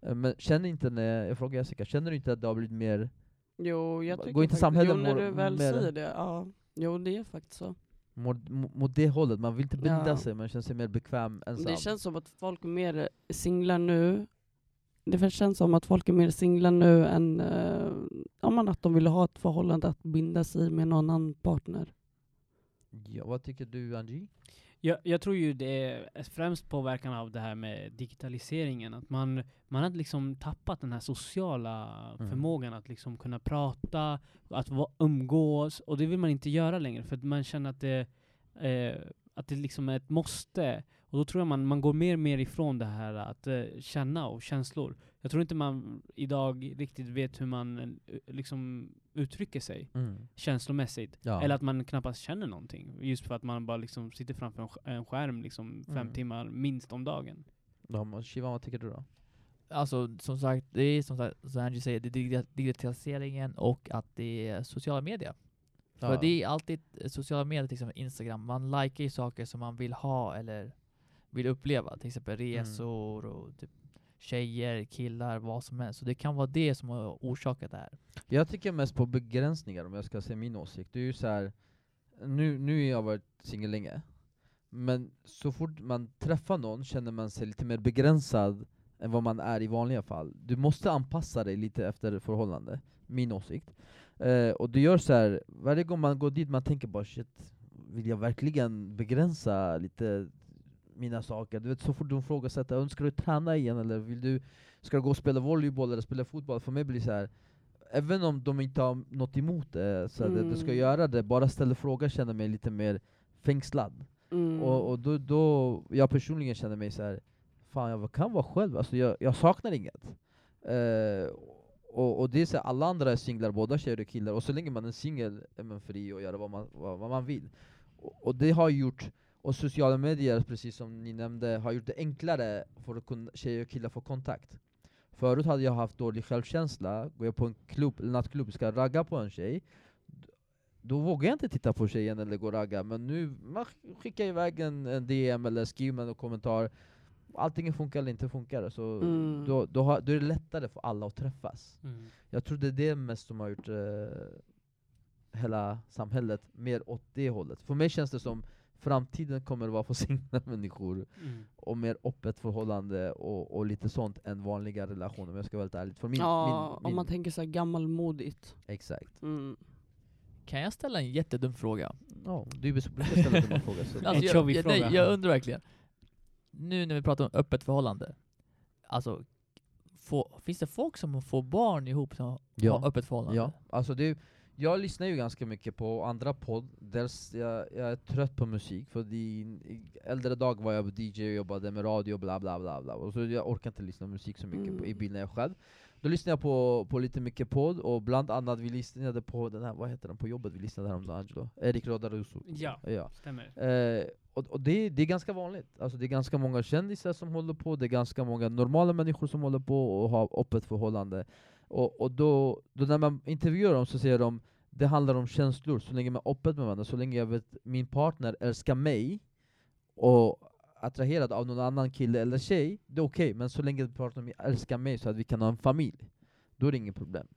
Speaker 2: Eh, Men känner inte, när, jag frågar Jessica, känner du inte att det har blivit mer
Speaker 1: Jo, jag
Speaker 2: Går
Speaker 1: tycker
Speaker 2: inte
Speaker 1: faktiskt,
Speaker 2: samhället
Speaker 1: jo, när du väl
Speaker 2: mer-
Speaker 1: säger det, ja. Jo, det är faktiskt så.
Speaker 2: Mot, mot mot det hållet, man vill inte binda
Speaker 1: Ja.
Speaker 2: sig, man känner sig mer bekväm ensam.
Speaker 1: Det känns som att folk är mer singlar nu. Det känns som att folk är mer singlar nu än uh, ja, men att de vill ha ett förhållande att binda sig med någon annan partner.
Speaker 2: Ja, vad tycker du Angie?
Speaker 3: Jag, jag tror ju det är främst påverkan av det här med digitaliseringen, att man, man har liksom tappat den här sociala
Speaker 2: Mm.
Speaker 3: förmågan att liksom kunna prata, att umgås, och det vill man inte göra längre för att man känner att det, eh, att det liksom är ett måste. Och då tror jag man, man går mer och mer ifrån det här att eh, känna och känslor. Jag tror inte man idag riktigt vet hur man eh, liksom uttrycker sig känslomässigt.
Speaker 2: Ja.
Speaker 3: Eller att man knappast känner någonting. Just för att man bara liksom sitter framför en sk- en skärm liksom fem
Speaker 2: Mm.
Speaker 3: timmar minst om dagen.
Speaker 2: Ja, men Shivan, vad tycker du då?
Speaker 4: Alltså som sagt, det är som sagt, som Angie säger, det är digi- digitaliseringen och att det är sociala medier. För det är alltid eh, sociala medier, till exempel Instagram, man likar ju saker som man vill ha eller vill uppleva. Till exempel resor och typ tjejer, killar, vad som helst. Så det kan vara det som har orsakat det här.
Speaker 2: Jag tycker mest på begränsningar om jag ska säga min åsikt. Det är ju så här, nu, nu har jag varit singel länge, men så fort man träffar någon känner man sig lite mer begränsad än vad man är i vanliga fall. Du måste anpassa dig lite efter förhållande, min åsikt. Eh, och det gör så här, varje gång man går dit man tänker bara shit, vill jag verkligen begränsa lite mina saker? Du vet så fort de frågar ska du träna igen eller vill du, ska du gå och spela volleyboll eller spela fotboll? För mig blir det så här även om de inte har något emot det, så att du ska
Speaker 1: Mm.
Speaker 2: göra det, bara ställa frågor känner mig lite mer fängslad.
Speaker 1: Mm.
Speaker 2: Och, och då, då, jag personligen känner mig så här. fan jag kan vara själv, alltså jag, jag saknar inget. Eh, och, och det är så här, alla andra är singlar, båda tjejer och killar, och så länge man är singel är man fri att göra vad man, vad, vad man vill. Och, och det har gjort, och sociala medier, precis som ni nämnde, har gjort det enklare för att kunna, tjejer och killar få kontakt. Förut hade jag haft dålig självkänsla, går jag på en klubb, eller nattklubb, ska ragga på en tjej, då vågar jag inte titta på tjejen eller gå och ragga, men nu man skickar iväg en, en DM eller skriver en kommentar, allting funkar eller inte funkar, så
Speaker 1: Mm.
Speaker 2: då, då, har, då är det lättare för alla att träffas. Jag tror det är det mest som har gjort eh, hela samhället mer åt det hållet. För mig känns det som framtiden kommer att vara för singla människor,
Speaker 3: Mm.
Speaker 2: och mer öppet förhållande och, och lite sånt än vanliga relationer om jag ska vara helt ärlig. För min,
Speaker 1: ja,
Speaker 2: min,
Speaker 1: om man
Speaker 2: min,
Speaker 1: tänker så här gammalmodigt.
Speaker 2: exakt.
Speaker 1: Mm.
Speaker 4: Kan jag ställa en jättedum fråga?
Speaker 2: Ja, du brukar ställa dumma frågor. Så.
Speaker 4: Alltså, jag, jag, nej, jag undrar verkligen. Nu när vi pratar om öppet förhållande, alltså, få, finns det folk som får barn ihop som har
Speaker 2: Ja.
Speaker 4: öppet förhållande?
Speaker 2: Ja, alltså det, jag lyssnar ju ganska mycket på andra podd, dels jag, jag är trött på musik, för i, i äldre dag var jag DJ och jobbade med radio och bla bla bla, bla. Och så jag orkar inte lyssna på musik så mycket på, i
Speaker 1: Mm.
Speaker 2: bilen när jag själv. Då lyssnade jag på, på lite mycket podd, och bland annat vi lyssnade på den här, vad heter den på jobbet vi lyssnade häromdagen Angelo? Erik Rodaruso.
Speaker 3: Ja,
Speaker 2: Ja.
Speaker 3: stämmer.
Speaker 2: Eh, och och det, det är ganska vanligt. Alltså det är ganska många kändisar som håller på, det är ganska många normala människor som håller på och har öppet förhållande. Och, och då, då när man intervjuar dem så säger de det handlar om känslor, så länge man är öppet med varandra, så länge jag vet min partner älskar mig och attraherad av någon annan kille eller tjej, det är okej, men så länge partnern älskar mig så att vi kan ha en familj, då är det inget problem.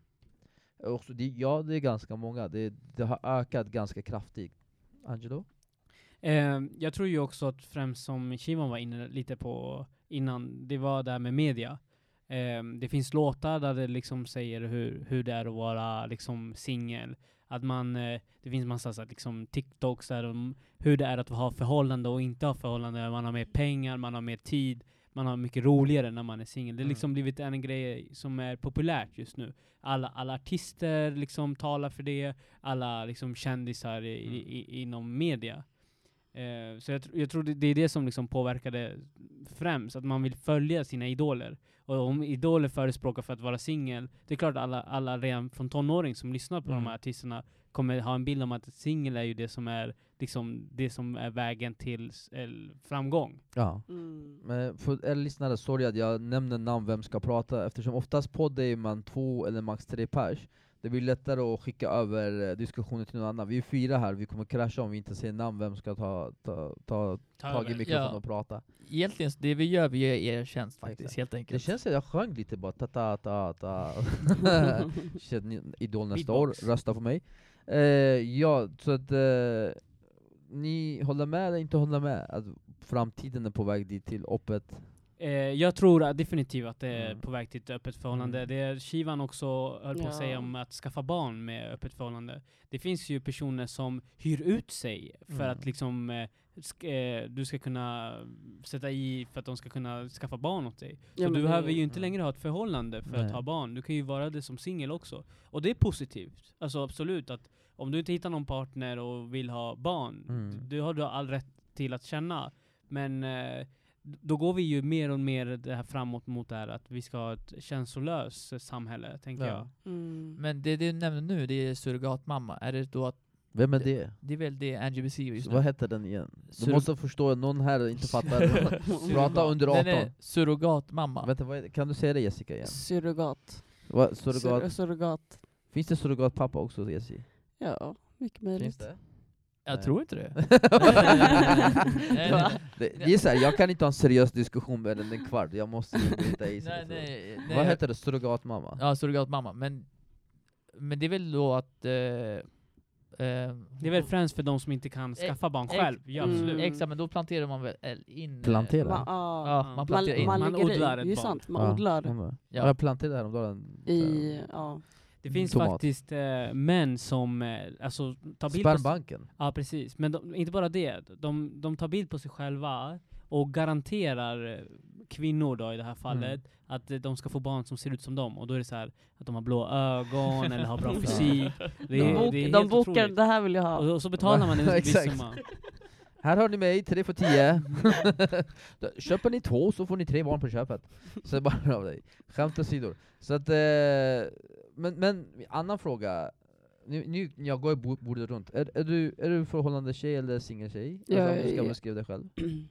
Speaker 2: Och så det, ja, det är ganska många, det, det har ökat ganska kraftigt. Angelo?
Speaker 3: Eh, jag tror ju också att främst som Shimon var inne lite på innan, det var det här med media. Eh, det finns låtar där det liksom säger hur, hur det är att vara liksom singel. Att man, eh, det finns massa så liksom TikToks där om hur det är att ha förhållande och inte ha förhållande. Man har mer pengar, man har mer tid, man har mycket roligare när man är singel. Det har
Speaker 2: Mm.
Speaker 3: liksom blivit en grej som är populärt just nu. Alla, alla artister liksom talar för det, alla liksom kändisar i,
Speaker 2: Mm.
Speaker 3: i, i, inom media. Eh, så jag, tr- jag tror det, det är det som liksom påverkade främst, att man vill följa sina idoler. Och om idoler förespråkar för att vara singel, det är klart att alla, alla redan från tonåring som lyssnar på
Speaker 2: Mm.
Speaker 3: de här artisterna kommer ha en bild om att singel är ju det som är liksom det som är vägen till el- framgång.
Speaker 2: Ja.
Speaker 1: Mm.
Speaker 2: Men för er lyssnare, sorry att jag nämner namn vem ska prata, eftersom oftast podd är man två eller max tre pers. Det blir lättare att skicka över eh, diskussioner till någon annan. Vi är fyra här, vi kommer krascha om vi inte säger namn vem ska ta, ta, ta
Speaker 3: Ta
Speaker 2: tag i mikrofonen
Speaker 4: Ja.
Speaker 2: och prata.
Speaker 4: Egentligen, det vi gör, vi gör er tjänst faktiskt,
Speaker 2: Exakt.
Speaker 4: helt
Speaker 2: Det
Speaker 4: enkelt.
Speaker 2: känns som jag sjöng lite bara ta ta ta ta. Idol nästa
Speaker 3: Beatbox.
Speaker 2: år, rösta på mig. Eh, ja, så att eh, ni håller med eller inte håller med att framtiden är på väg dit till öppet?
Speaker 3: Eh, jag tror definitivt att det är
Speaker 2: Mm.
Speaker 3: på väg till ett öppet förhållande.
Speaker 2: Mm.
Speaker 3: Det är Shivan också höll på att
Speaker 1: Ja.
Speaker 3: säga om att skaffa barn med öppet förhållande. Det finns ju personer som hyr ut sig för
Speaker 2: Mm.
Speaker 3: att liksom eh, sk- eh, du ska kunna sätta i för att de ska kunna skaffa barn åt dig. Så
Speaker 1: Ja, men
Speaker 3: du behöver ju inte
Speaker 2: Mm.
Speaker 3: längre ha ett förhållande för
Speaker 2: Nej.
Speaker 3: att ha barn. Du kan ju vara det som singel också. Och det är positivt. Alltså absolut att om du inte hittar någon partner och vill ha barn,
Speaker 2: Mm.
Speaker 3: det har du all rätt till att känna. Men eh, då går vi ju mer och mer det här framåt mot det här att vi ska ha ett känslolöst samhälle, tänker
Speaker 2: Ja.
Speaker 3: jag.
Speaker 1: Mm.
Speaker 4: Men det du nämner nu, det är surrogatmamma. Är det då att,
Speaker 2: Vem är
Speaker 4: Det-
Speaker 2: det?
Speaker 4: det är väl det Angie beskriver just nu?
Speaker 2: Vad heter den igen? Du
Speaker 4: Sur-
Speaker 2: måste förstå, någon här inte fattar. Prata under 18.
Speaker 4: Den är surrogatmamma.
Speaker 2: Vänta, vad kan du säga det Jessica igen?
Speaker 1: Surrogat.
Speaker 2: Vad, surrogat?
Speaker 1: Sur- surrogat.
Speaker 2: Finns det surrogatpappa också Jessica?
Speaker 1: Ja, mycket
Speaker 2: Finns
Speaker 1: möjligt.
Speaker 2: det?
Speaker 4: Jag
Speaker 2: Nej.
Speaker 4: tror inte det.
Speaker 2: det, det är så här, jag kan inte ha en seriös diskussion med den en kvart, jag måste ju bryta i sig.
Speaker 4: nej, nej, nej.
Speaker 2: Vad heter det? Surrogatmamma?
Speaker 4: Ja, surrogatmamma. Men, men det är väl då att... Eh, eh,
Speaker 3: Det är väl främst för de som inte kan
Speaker 4: Ex-
Speaker 3: skaffa barn själv. Ja,
Speaker 1: Mm.
Speaker 4: Exakt, men då planterar man väl in... eh,
Speaker 2: Plantera?
Speaker 1: Ma- ja.
Speaker 4: Ja, man
Speaker 3: Man-
Speaker 4: planterar in.
Speaker 1: man,
Speaker 3: Man odlar
Speaker 1: i.
Speaker 3: ett
Speaker 1: Det är
Speaker 3: barn.
Speaker 1: sant, man odlar
Speaker 2: Ja.
Speaker 4: Ja.
Speaker 2: Jag planterade häromdagen.
Speaker 1: i, ja.
Speaker 3: Det finns
Speaker 2: Tomat.
Speaker 3: faktiskt eh, män som eh, alltså, tar bild på sig-
Speaker 2: Spermbanken.
Speaker 3: Ja precis, men de, inte bara det. De, de tar bild på sig själva och garanterar eh, kvinnor då i det här fallet att eh, de ska få barn som ser ut som dem. Och då är det så här att de har blå ögon eller har bra fysik. Det
Speaker 1: De,
Speaker 3: är,
Speaker 1: bok,
Speaker 3: det är
Speaker 1: de bokar,
Speaker 3: otroligt.
Speaker 1: det här vill jag ha.
Speaker 3: Och, och så betalar man en viss summa.
Speaker 2: Här har ni mig, tre för tio. Då Köper ni två så får ni tre barn på köpet. Så det är bara av dig. Skämt åsidor. Så att, eh, men, men annan fråga. Nu, nu jag går bo- bordet runt. Är, är, du, är du förhållande tjej eller singeltjej? Alltså,
Speaker 1: Jag
Speaker 2: om du ska
Speaker 1: är-
Speaker 2: beskriva dig själv.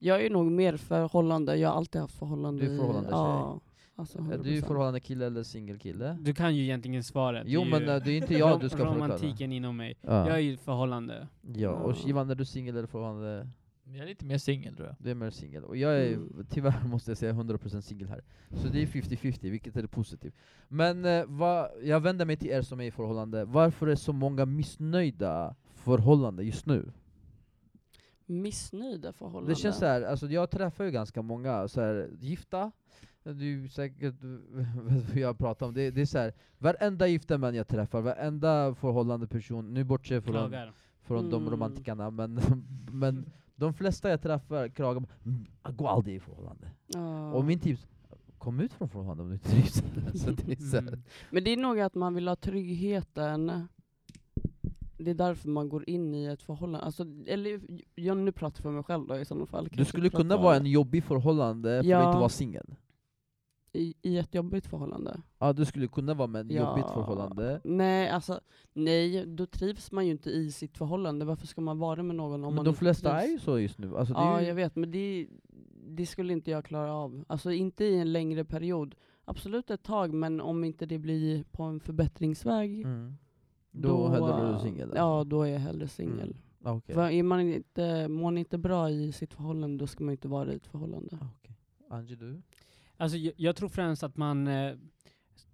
Speaker 1: Jag är nog mer förhållande, jag har alltid haft förhållande.
Speaker 2: Du är förhållande
Speaker 1: Ja, alltså
Speaker 2: Är du
Speaker 1: 100%.
Speaker 2: förhållande kille eller singelkille?
Speaker 3: Du kan ju egentligen svaret.
Speaker 2: Jo
Speaker 3: Det är
Speaker 2: men
Speaker 3: ju
Speaker 2: eh, det är inte jag du ska förklara.
Speaker 3: Romantiken inom mig.
Speaker 2: Ja.
Speaker 3: Jag är ju förhållande.
Speaker 2: ja. Och. Shivan, är du singel eller förhållande?
Speaker 4: Jag är lite mer singel tror jag.
Speaker 2: Du är mer singel. Och jag är
Speaker 1: Mm.
Speaker 2: tyvärr måste jag säga 100% singel här. Så det är 50-50, vilket är positivt. Men eh, vad, jag vänder mig till er som är i förhållande. Varför är så många missnöjda förhållanden just nu?
Speaker 1: Missnöjda förhållanden.
Speaker 2: Det känns så här, alltså jag träffar ju ganska många så här, gifta, du säkert vet vad jag pratar om, det, det är så här, varenda gifta män jag träffar, varenda förhållande person, nu bortser från,
Speaker 3: Klagar.
Speaker 2: från de
Speaker 1: Mm.
Speaker 2: romantikerna, men, men de flesta jag träffar klagar på "Mm, gå aldrig i förhållande.
Speaker 1: Ja.
Speaker 2: Och min tips, kom ut från förhållande om du inte trivs. så det
Speaker 3: Mm.
Speaker 1: Men det är nog att man vill ha tryggheten. Det är därför man går in i ett förhållande. Alltså, eller, jag nu pratar för mig själv då i sådana fall.
Speaker 2: Du skulle kunna vara en jobbig förhållande för att
Speaker 1: Ja.
Speaker 2: inte vara singel.
Speaker 1: I, I ett jobbigt förhållande.
Speaker 2: Ja, du skulle kunna vara med en
Speaker 1: Ja.
Speaker 2: jobbigt förhållande.
Speaker 1: Nej, alltså nej, då trivs man ju inte i sitt förhållande. Varför ska man vara med någon om
Speaker 2: Men
Speaker 1: man
Speaker 2: de
Speaker 1: inte
Speaker 2: flesta
Speaker 1: trivs?
Speaker 2: är ju så just nu. Alltså, det är
Speaker 1: Ja,
Speaker 2: ju,
Speaker 1: jag vet, men det, det skulle inte jag klara av. Alltså inte i en längre period. Absolut ett tag, men om inte det blir på en förbättringsväg,
Speaker 2: Mm. Då, hellre du singel?
Speaker 1: Ja,
Speaker 2: alltså.
Speaker 1: då är jag hellre singel.
Speaker 2: Ah, okej.
Speaker 1: För är man inte, mår man inte bra i sitt förhållande, då ska man inte vara i ett förhållande.
Speaker 2: Angie, du?
Speaker 3: Alltså jag, jag tror främst att man eh,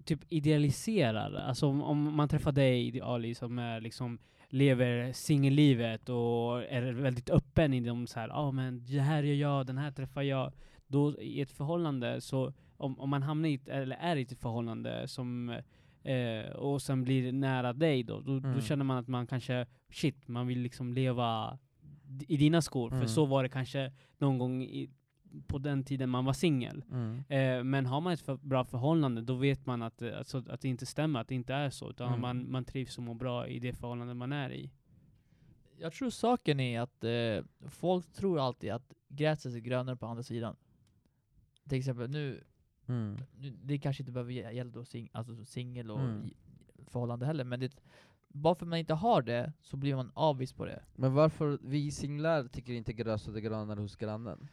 Speaker 3: typ idealiserar, alltså om, om man träffar dig Ali som är liksom lever singellivet och är väldigt öppen i de så här, ja ah, men det här gör jag, den här träffar jag. Då i ett förhållande så, om, om man hamnar i ett, eller är i ett förhållande som eh, och sen blir nära dig då, då,
Speaker 2: Mm.
Speaker 3: då känner man att man kanske, shit, man vill liksom leva i dina skor.
Speaker 2: Mm.
Speaker 3: För så var det kanske någon gång i, på den tiden man var singel. Eh, men har man ett för bra förhållande, då vet man att, eh, alltså, att det inte stämmer, att det inte är så. Utan
Speaker 2: Mm.
Speaker 3: man, man trivs och mår bra i det förhållande man är i.
Speaker 4: Jag tror saken är att eh, folk tror alltid att gräset är grönare på andra sidan. Till exempel nu,
Speaker 2: Mm.
Speaker 4: nu det kanske inte behöver gä- gälla då sing, alltså singel och
Speaker 2: Mm.
Speaker 4: förhållande heller, men det, bara för att man inte har det så blir man avvis på det.
Speaker 2: Men varför vi singlar tycker inte gräset är grönare hos grannen?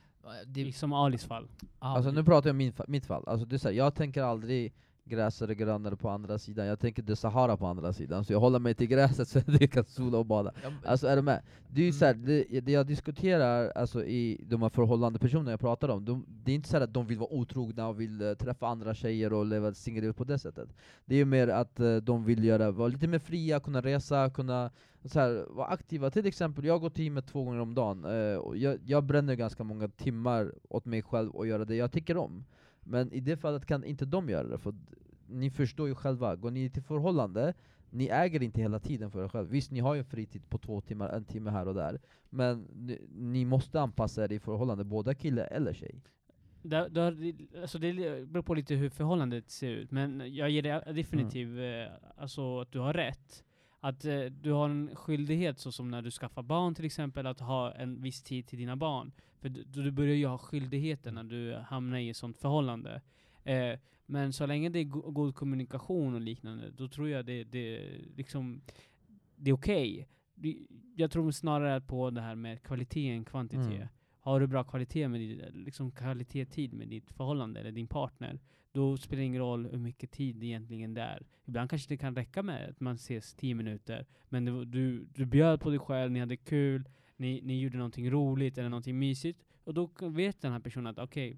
Speaker 4: Det
Speaker 3: Som Alis fall.
Speaker 2: Alltså nu pratar jag om min, fa- mitt fall, alltså det är så här, jag tänker aldrig gräset är grönare på andra sidan, jag tänker det är Sahara på andra sidan, så jag håller mig till gräset så jag kan sola och bada. Alltså är du med? Det är ju
Speaker 4: Mm.
Speaker 2: så här, det, det jag diskuterar alltså, i de här förhållande personerna jag pratar om, de, det är inte så här att de vill vara otrogna och vill eh, träffa andra tjejer och leva singellivet på det sättet. Det är ju mer att eh, de vill göra, vara lite mer fria, kunna resa, kunna så här, vara aktiva. Till exempel, jag går till gymmet två gånger om dagen, eh, och jag, jag bränner ganska många timmar åt mig själv och göra det jag tycker om. Men i det fallet kan inte de göra det, för ni förstår ju själva, går ni till förhållande, ni äger inte hela tiden för er själv. Visst, ni har ju en fritid på två timmar, en timme här och där, men ni, ni måste anpassa er i förhållande, båda kille eller tjej.
Speaker 3: Det, det, alltså det beror på lite hur förhållandet ser ut, men jag ger dig definitivt eh, alltså att du har rätt. Att eh, du har en skyldighet, så som när du skaffar barn till exempel, att ha en viss tid till dina barn. För du, du börjar ju ha skyldigheter när du hamnar i ett sånt förhållande. Eh, men så länge det är go god kommunikation och liknande, då tror jag det, det, liksom, det är okej. Det- Jag tror snarare på det här med kvalitet än kvantitet.
Speaker 2: Mm.
Speaker 3: Har du bra kvalitet med din, liksom kvalitet tid med ditt förhållande eller din partner, då spelar det ingen roll hur mycket tid egentligen det är. Ibland kanske det kan räcka med att man ses 10 minuter, men det, du, du bjöd på dig själv, ni hade kul, ni, ni gjorde någonting roligt eller någonting mysigt, och då vet den här personen att okej,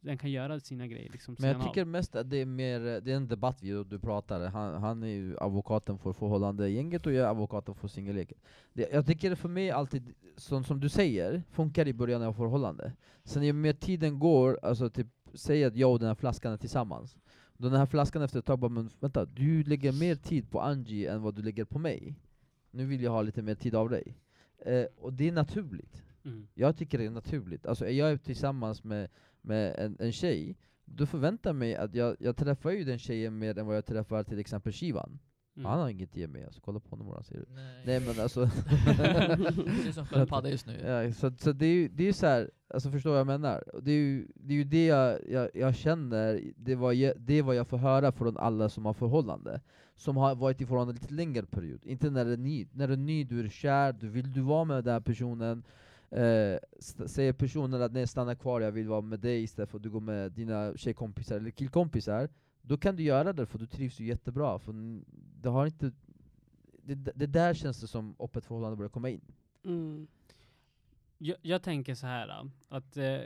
Speaker 3: den kan göra sina grejer liksom
Speaker 2: Men jag
Speaker 3: sidan av.
Speaker 2: tycker mest att det är mer, det är en debatt vi du pratar, han, han är ju advokaten för förhållande gänget och jag är advokaten för singelleken. Jag tycker för mig alltid, som, som du säger, funkar i början av förhållande. Sen ju mer tiden går, alltså typ, säg att jag och den här flaskan är tillsammans. Då den här flaskan efter ett tag bara, men vänta, du lägger mer tid på Angie än vad du lägger på mig. Nu vill jag ha lite mer tid av dig. Eh, och det är naturligt.
Speaker 3: Mm.
Speaker 2: Jag tycker det är naturligt. Alltså är jag tillsammans med, med en, en tjej, då förväntar jag mig att jag, jag träffar ju den tjejen mer än vad jag träffar till exempel Shivan.
Speaker 3: Mm.
Speaker 2: Han har inget att ge mig, alltså, kolla på honom vad han ser ut.
Speaker 4: Nej.
Speaker 2: Nej men alltså,
Speaker 4: Det ser ut som sköldpadda just nu.
Speaker 2: ja, så, så det är ju det är så här, alltså förstår vad jag menar? Det är ju det, är ju det jag, jag, jag känner, det var det är vad jag får höra från alla som har förhållande. Som har varit i förhållande lite längre period. Inte när det är ny, när det är ny, du är kär, du vill du vara med den här personen, eh, säger personen att nej stanna kvar, jag vill vara med dig istället för att du går med dina tjejkompisar eller killkompisar, då kan du göra det för du trivs ju jättebra. För det har inte det, det där känns det som öppet förhållande börjar komma in.
Speaker 1: Mm.
Speaker 3: Jag, jag tänker så här att eh,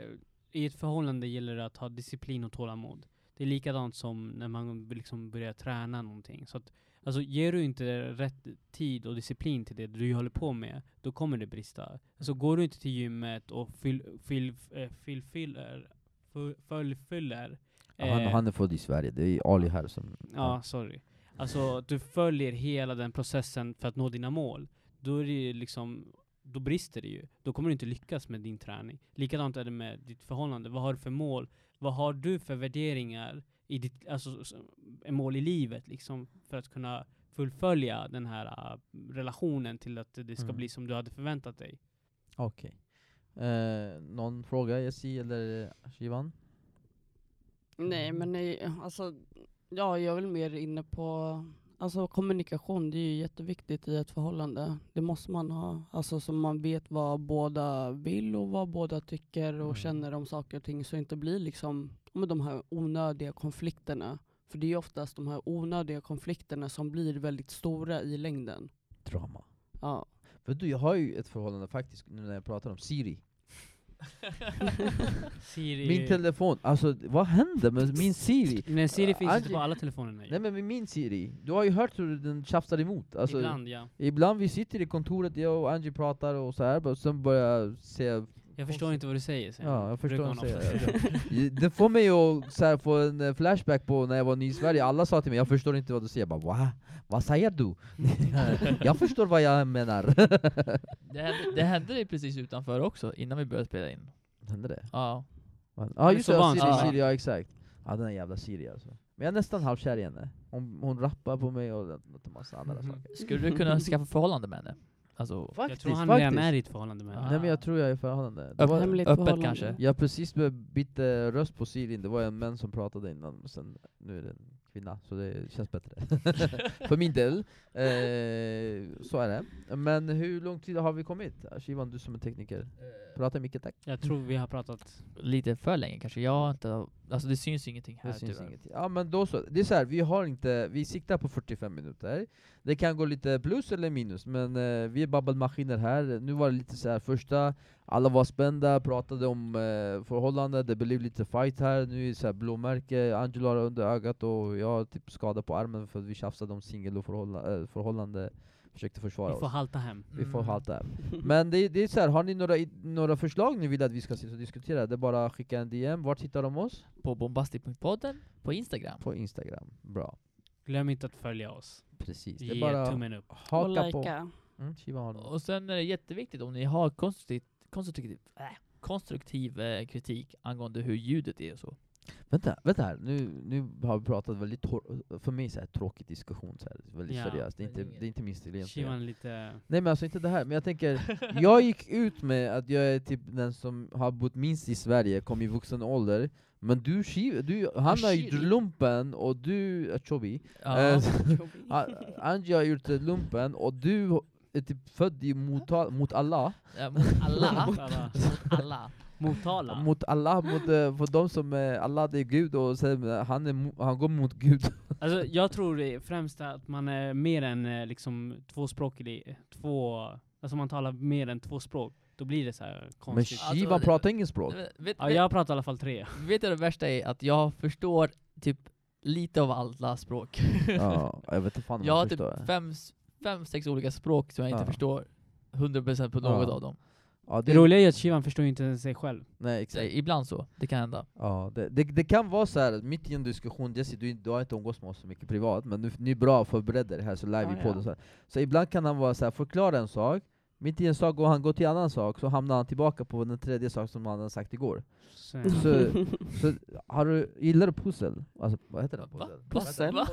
Speaker 3: i ett förhållande gäller det att ha disciplin och tålamod. Det är likadant som när man liksom börjar träna någonting. Så att, alltså, ger du inte rätt tid och disciplin till det du håller på med, då kommer det brista. Alltså, går du inte till gymmet och fyll, fyll, eh, fyll, fyller, full, fullfyller
Speaker 2: Ja, han,
Speaker 3: eh,
Speaker 2: han är född i Sverige, det är Ali här som...
Speaker 3: Ja, sorry. Alltså att du följer hela den processen för att nå dina mål. Då är det liksom, då brister det ju. Då kommer du inte lyckas med din träning. Likadant är det med ditt förhållande. Vad har du för mål? Vad har du för värderingar i ditt, alltså mål i livet liksom, för att kunna fullfölja den här äh, relationen till att det ska
Speaker 2: Mm.
Speaker 3: bli som du hade förväntat dig.
Speaker 2: Okej. Eh, någon fråga, Jessi eller Shivan?
Speaker 1: Nej, men nej, alltså, ja, jag är väl mer inne på Alltså kommunikation, det är ju jätteviktigt i ett förhållande. Det måste man ha. Alltså så man vet vad båda vill och vad båda tycker och
Speaker 2: Mm.
Speaker 1: känner om saker och ting. Så det inte blir liksom men de här onödiga konflikterna. För det är oftast de här onödiga konflikterna som blir väldigt stora i längden.
Speaker 2: Drama.
Speaker 1: Ja.
Speaker 2: För du, jag har ju ett förhållande faktiskt, nu när jag pratar om Siri.
Speaker 3: Siri...
Speaker 2: Min telefon, alltså vad hände med min Siri?
Speaker 3: Men Siri finns inte på alla telefoner nu.
Speaker 2: Nej men med min Siri, du har ju hört hur den tjafsar emot. Alltså,
Speaker 3: Ibland ja.
Speaker 2: ibland vi sitter i kontoret, jag och Angie pratar och så här, och sen börjar jag se
Speaker 3: Jag förstår inte vad du säger.
Speaker 2: Ja, jag förstår vad du säger. Det får mig att så här, få en eh, flashback på när jag var ny i Sverige, alla sa till mig 'Jag förstår inte vad du säger' jag bara Va? Vad säger du? jag förstår vad jag menar.
Speaker 4: Det hände, det hände det precis utanför också, innan vi började spela in.
Speaker 2: Hände det?
Speaker 4: Ja.
Speaker 2: Ja ah, just
Speaker 3: så
Speaker 2: det, ja, Siri. Siri, ja exakt. Ja den där jävla Siri alltså. Men jag är nästan halvkär i henne. Hon, hon rappar på mig och en massa andra
Speaker 3: Mhm.
Speaker 2: saker.
Speaker 4: Skulle du kunna skaffa förhållande med henne? Alltså,
Speaker 3: Jag
Speaker 2: Faktiskt,
Speaker 3: tror han
Speaker 2: faktiskt.
Speaker 3: redan är i ett förhållande med.
Speaker 2: Nej men jag tror jag är i förhållande. Det
Speaker 4: Öpp-
Speaker 2: var,
Speaker 1: Hemligt
Speaker 4: öppet
Speaker 1: förhållande.
Speaker 4: kanske?
Speaker 2: jag precis bytt eh, röst på Siri, det var en man som pratade innan, men sen nu är det en kvinna, så det känns bättre. För min del. Eh, så är det. Men hur lång tid har vi kommit? Shivan, du som är tekniker. Prata mycket tack.
Speaker 3: Jag tror vi har pratat...
Speaker 4: lite för länge kanske. Jag har inte alltså det syns ingenting här
Speaker 2: Det syns
Speaker 4: tyvärr.
Speaker 2: inget. Ja men då så, det är så här, vi har inte, vi siktar på 45 minuter Det kan gå lite plus eller minus, men eh, vi är babbelmaskiner här Nu var det lite så här första, alla var spända, pratade om eh, förhållanden, det blev lite fight här Nu är det så här blåmärke, Angelo har under ögat och jag har typ skada på armen för att vi tjafsade om singel och förhålla, eh, förhållande Försökte försvara
Speaker 3: Vi får
Speaker 2: oss
Speaker 3: halta hem.
Speaker 2: Vi får
Speaker 4: Mm.
Speaker 2: halta hem Men det, det är så här, har ni några, några förslag ni vill att vi ska sitta och diskutera? Det är bara att skicka en DM, vart hittar de oss?
Speaker 4: På bombastic.podden på Instagram.
Speaker 2: På Instagram, bra
Speaker 3: Glöm inte att följa oss.
Speaker 2: Precis, det är
Speaker 3: Ge
Speaker 2: bara
Speaker 3: tummen upp.
Speaker 1: Och
Speaker 2: haka på.
Speaker 1: likea.
Speaker 2: Mm, Shiva har något.
Speaker 4: Och sen är det jätteviktigt om ni har konstruktiv, konstruktiv, äh, konstruktiv eh, kritik angående hur ljudet är och så.
Speaker 2: Vänta, vänta här, nu, nu har vi pratat väldigt för mig så här tråkig diskussion, så här, väldigt
Speaker 3: Ja.
Speaker 2: seriöst. Det är inte, det är inte min stil egentligen.
Speaker 3: Lite...
Speaker 2: Nej men alltså inte det här, men jag tänker, jag gick ut med att jag är typ den som har bott minst i Sverige, kom i vuxen ålder, men du, du har gjort
Speaker 4: Shiri.
Speaker 2: lumpen och du, Chobi,
Speaker 4: Ja.
Speaker 2: Angie har gjort lumpen och du är typ född i Motala, mot Allah,
Speaker 4: Ja, mot alla.
Speaker 3: Mot alla.
Speaker 4: Mot alla.
Speaker 3: Motala.
Speaker 2: mot Allah, mot, eh, för de som är Allah det är Gud och sen, eh, han, är, han går mot Gud.
Speaker 3: Alltså, jag tror det främst att man är mer än eh, liksom tvåspråkig. Två, alltså man talar mer än två språk. Då blir det så här
Speaker 2: Men
Speaker 3: konstigt.
Speaker 2: Shiva
Speaker 4: Alltså,
Speaker 2: pratar ingen språk.
Speaker 4: Vet,
Speaker 3: Ja,
Speaker 4: vet,
Speaker 3: jag pratar i alla fall tre.
Speaker 4: vet du det värsta är? Att jag förstår typ lite av alla språk.
Speaker 2: ja, jag vet inte fan om
Speaker 4: Jag har
Speaker 2: jag
Speaker 4: typ fem, fem, sex olika språk som jag inte
Speaker 2: Ja.
Speaker 4: förstår 100% på något
Speaker 2: Ja.
Speaker 4: av dem.
Speaker 2: Ja,
Speaker 3: Det roliga är att Shivan förstår ju inte ens sig själv.
Speaker 2: Nej exakt.
Speaker 4: ibland så, det kan hända.
Speaker 2: Ja, det, det, det kan vara så här mitt i en diskussion, Jesse du, du har inte umgås med oss så mycket privat, men nu, ni är bra förberedda det här så live
Speaker 1: Ja,
Speaker 2: i podden.
Speaker 1: ja.
Speaker 2: Så, här. så ibland kan han vara så här, förklara en sak, mitt i en sak går han går till en annan sak, så hamnar han tillbaka på den tredje sak som han hade sagt igår.
Speaker 3: Så,
Speaker 2: Så, har du, gillar du pussel? Alltså, vad heter det?
Speaker 1: Pussel?
Speaker 4: Va?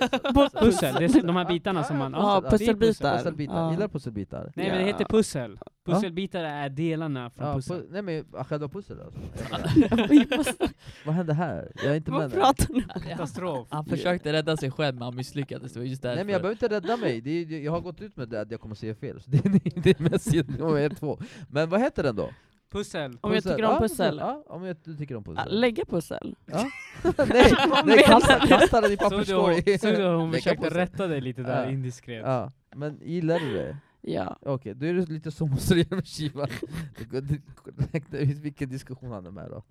Speaker 3: pussel, det är de här bitarna som man...
Speaker 1: Ja,
Speaker 3: det pussel.
Speaker 1: pusselbitar.
Speaker 2: Pusselbitar, gillar du pusselbitar?
Speaker 3: Nej men det heter pussel. Pusselbitar är delarna från
Speaker 2: Ja,
Speaker 3: pussel.
Speaker 2: pu- nej men ah, själva pussel alltså.
Speaker 1: Vad-
Speaker 2: hände här? Jag är inte med
Speaker 1: Vad
Speaker 2: där.
Speaker 1: pratar ni om?
Speaker 3: Katastrof.
Speaker 4: Han försökte rädda sig själv men han misslyckades, det var just därför.
Speaker 2: Nej men jag behöver inte rädda mig, det är, jag har gått ut med det att jag kommer säga fel, så det är, det är mest nummer ett, två. Men vad heter den då?
Speaker 3: Pussel.
Speaker 1: Om jag tycker om
Speaker 2: Ja,
Speaker 1: pussel?
Speaker 2: Ja, om jag, du tycker om
Speaker 1: Ja,
Speaker 2: pussel.
Speaker 1: Lägga pussel?
Speaker 2: nej, nej kasta, kasta den i
Speaker 3: Såg du,
Speaker 2: papperskorg.
Speaker 3: såg du hon försökte rätta dig lite där
Speaker 2: Ja.
Speaker 3: indiskret?
Speaker 2: Ja, men gillar du det?
Speaker 1: Ja.
Speaker 2: Okej, då är det lite du göra med Shiva. Räkna ut vilken diskussion han är med då.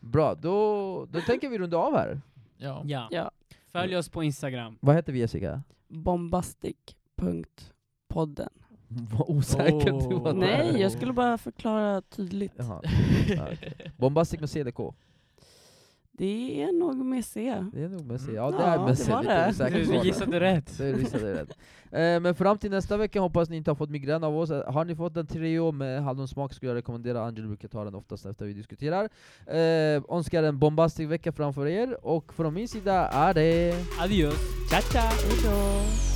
Speaker 2: Bra, då, då tänker vi runda av här.
Speaker 4: Ja.
Speaker 3: Ja.
Speaker 1: ja.
Speaker 3: Följ oss på Instagram.
Speaker 2: Vad heter vi Jessica?
Speaker 1: Bombastic.podden.
Speaker 2: Vad osäker du var.
Speaker 3: Oh.
Speaker 1: Nej, jag skulle bara förklara tydligt.
Speaker 2: Bombastic med CDK.
Speaker 1: Det är nog med C.
Speaker 2: Det är nog med C. Ja det
Speaker 1: Ja,
Speaker 2: är med
Speaker 1: det var
Speaker 2: Lite
Speaker 1: det.
Speaker 2: osäker
Speaker 3: Du, du gissade rätt.
Speaker 2: Det gissade rätt. Eh, men fram till nästa vecka hoppas ni inte har fått migrän av oss. Eh, Har ni fått en trio med hallonsmak skulle jag rekommendera Angelo brukar ta den oftast efter vi diskuterar. Eh, önskar en bombastisk vecka framför er, och från min sida är det...
Speaker 3: Adios.
Speaker 4: Ciao ciao!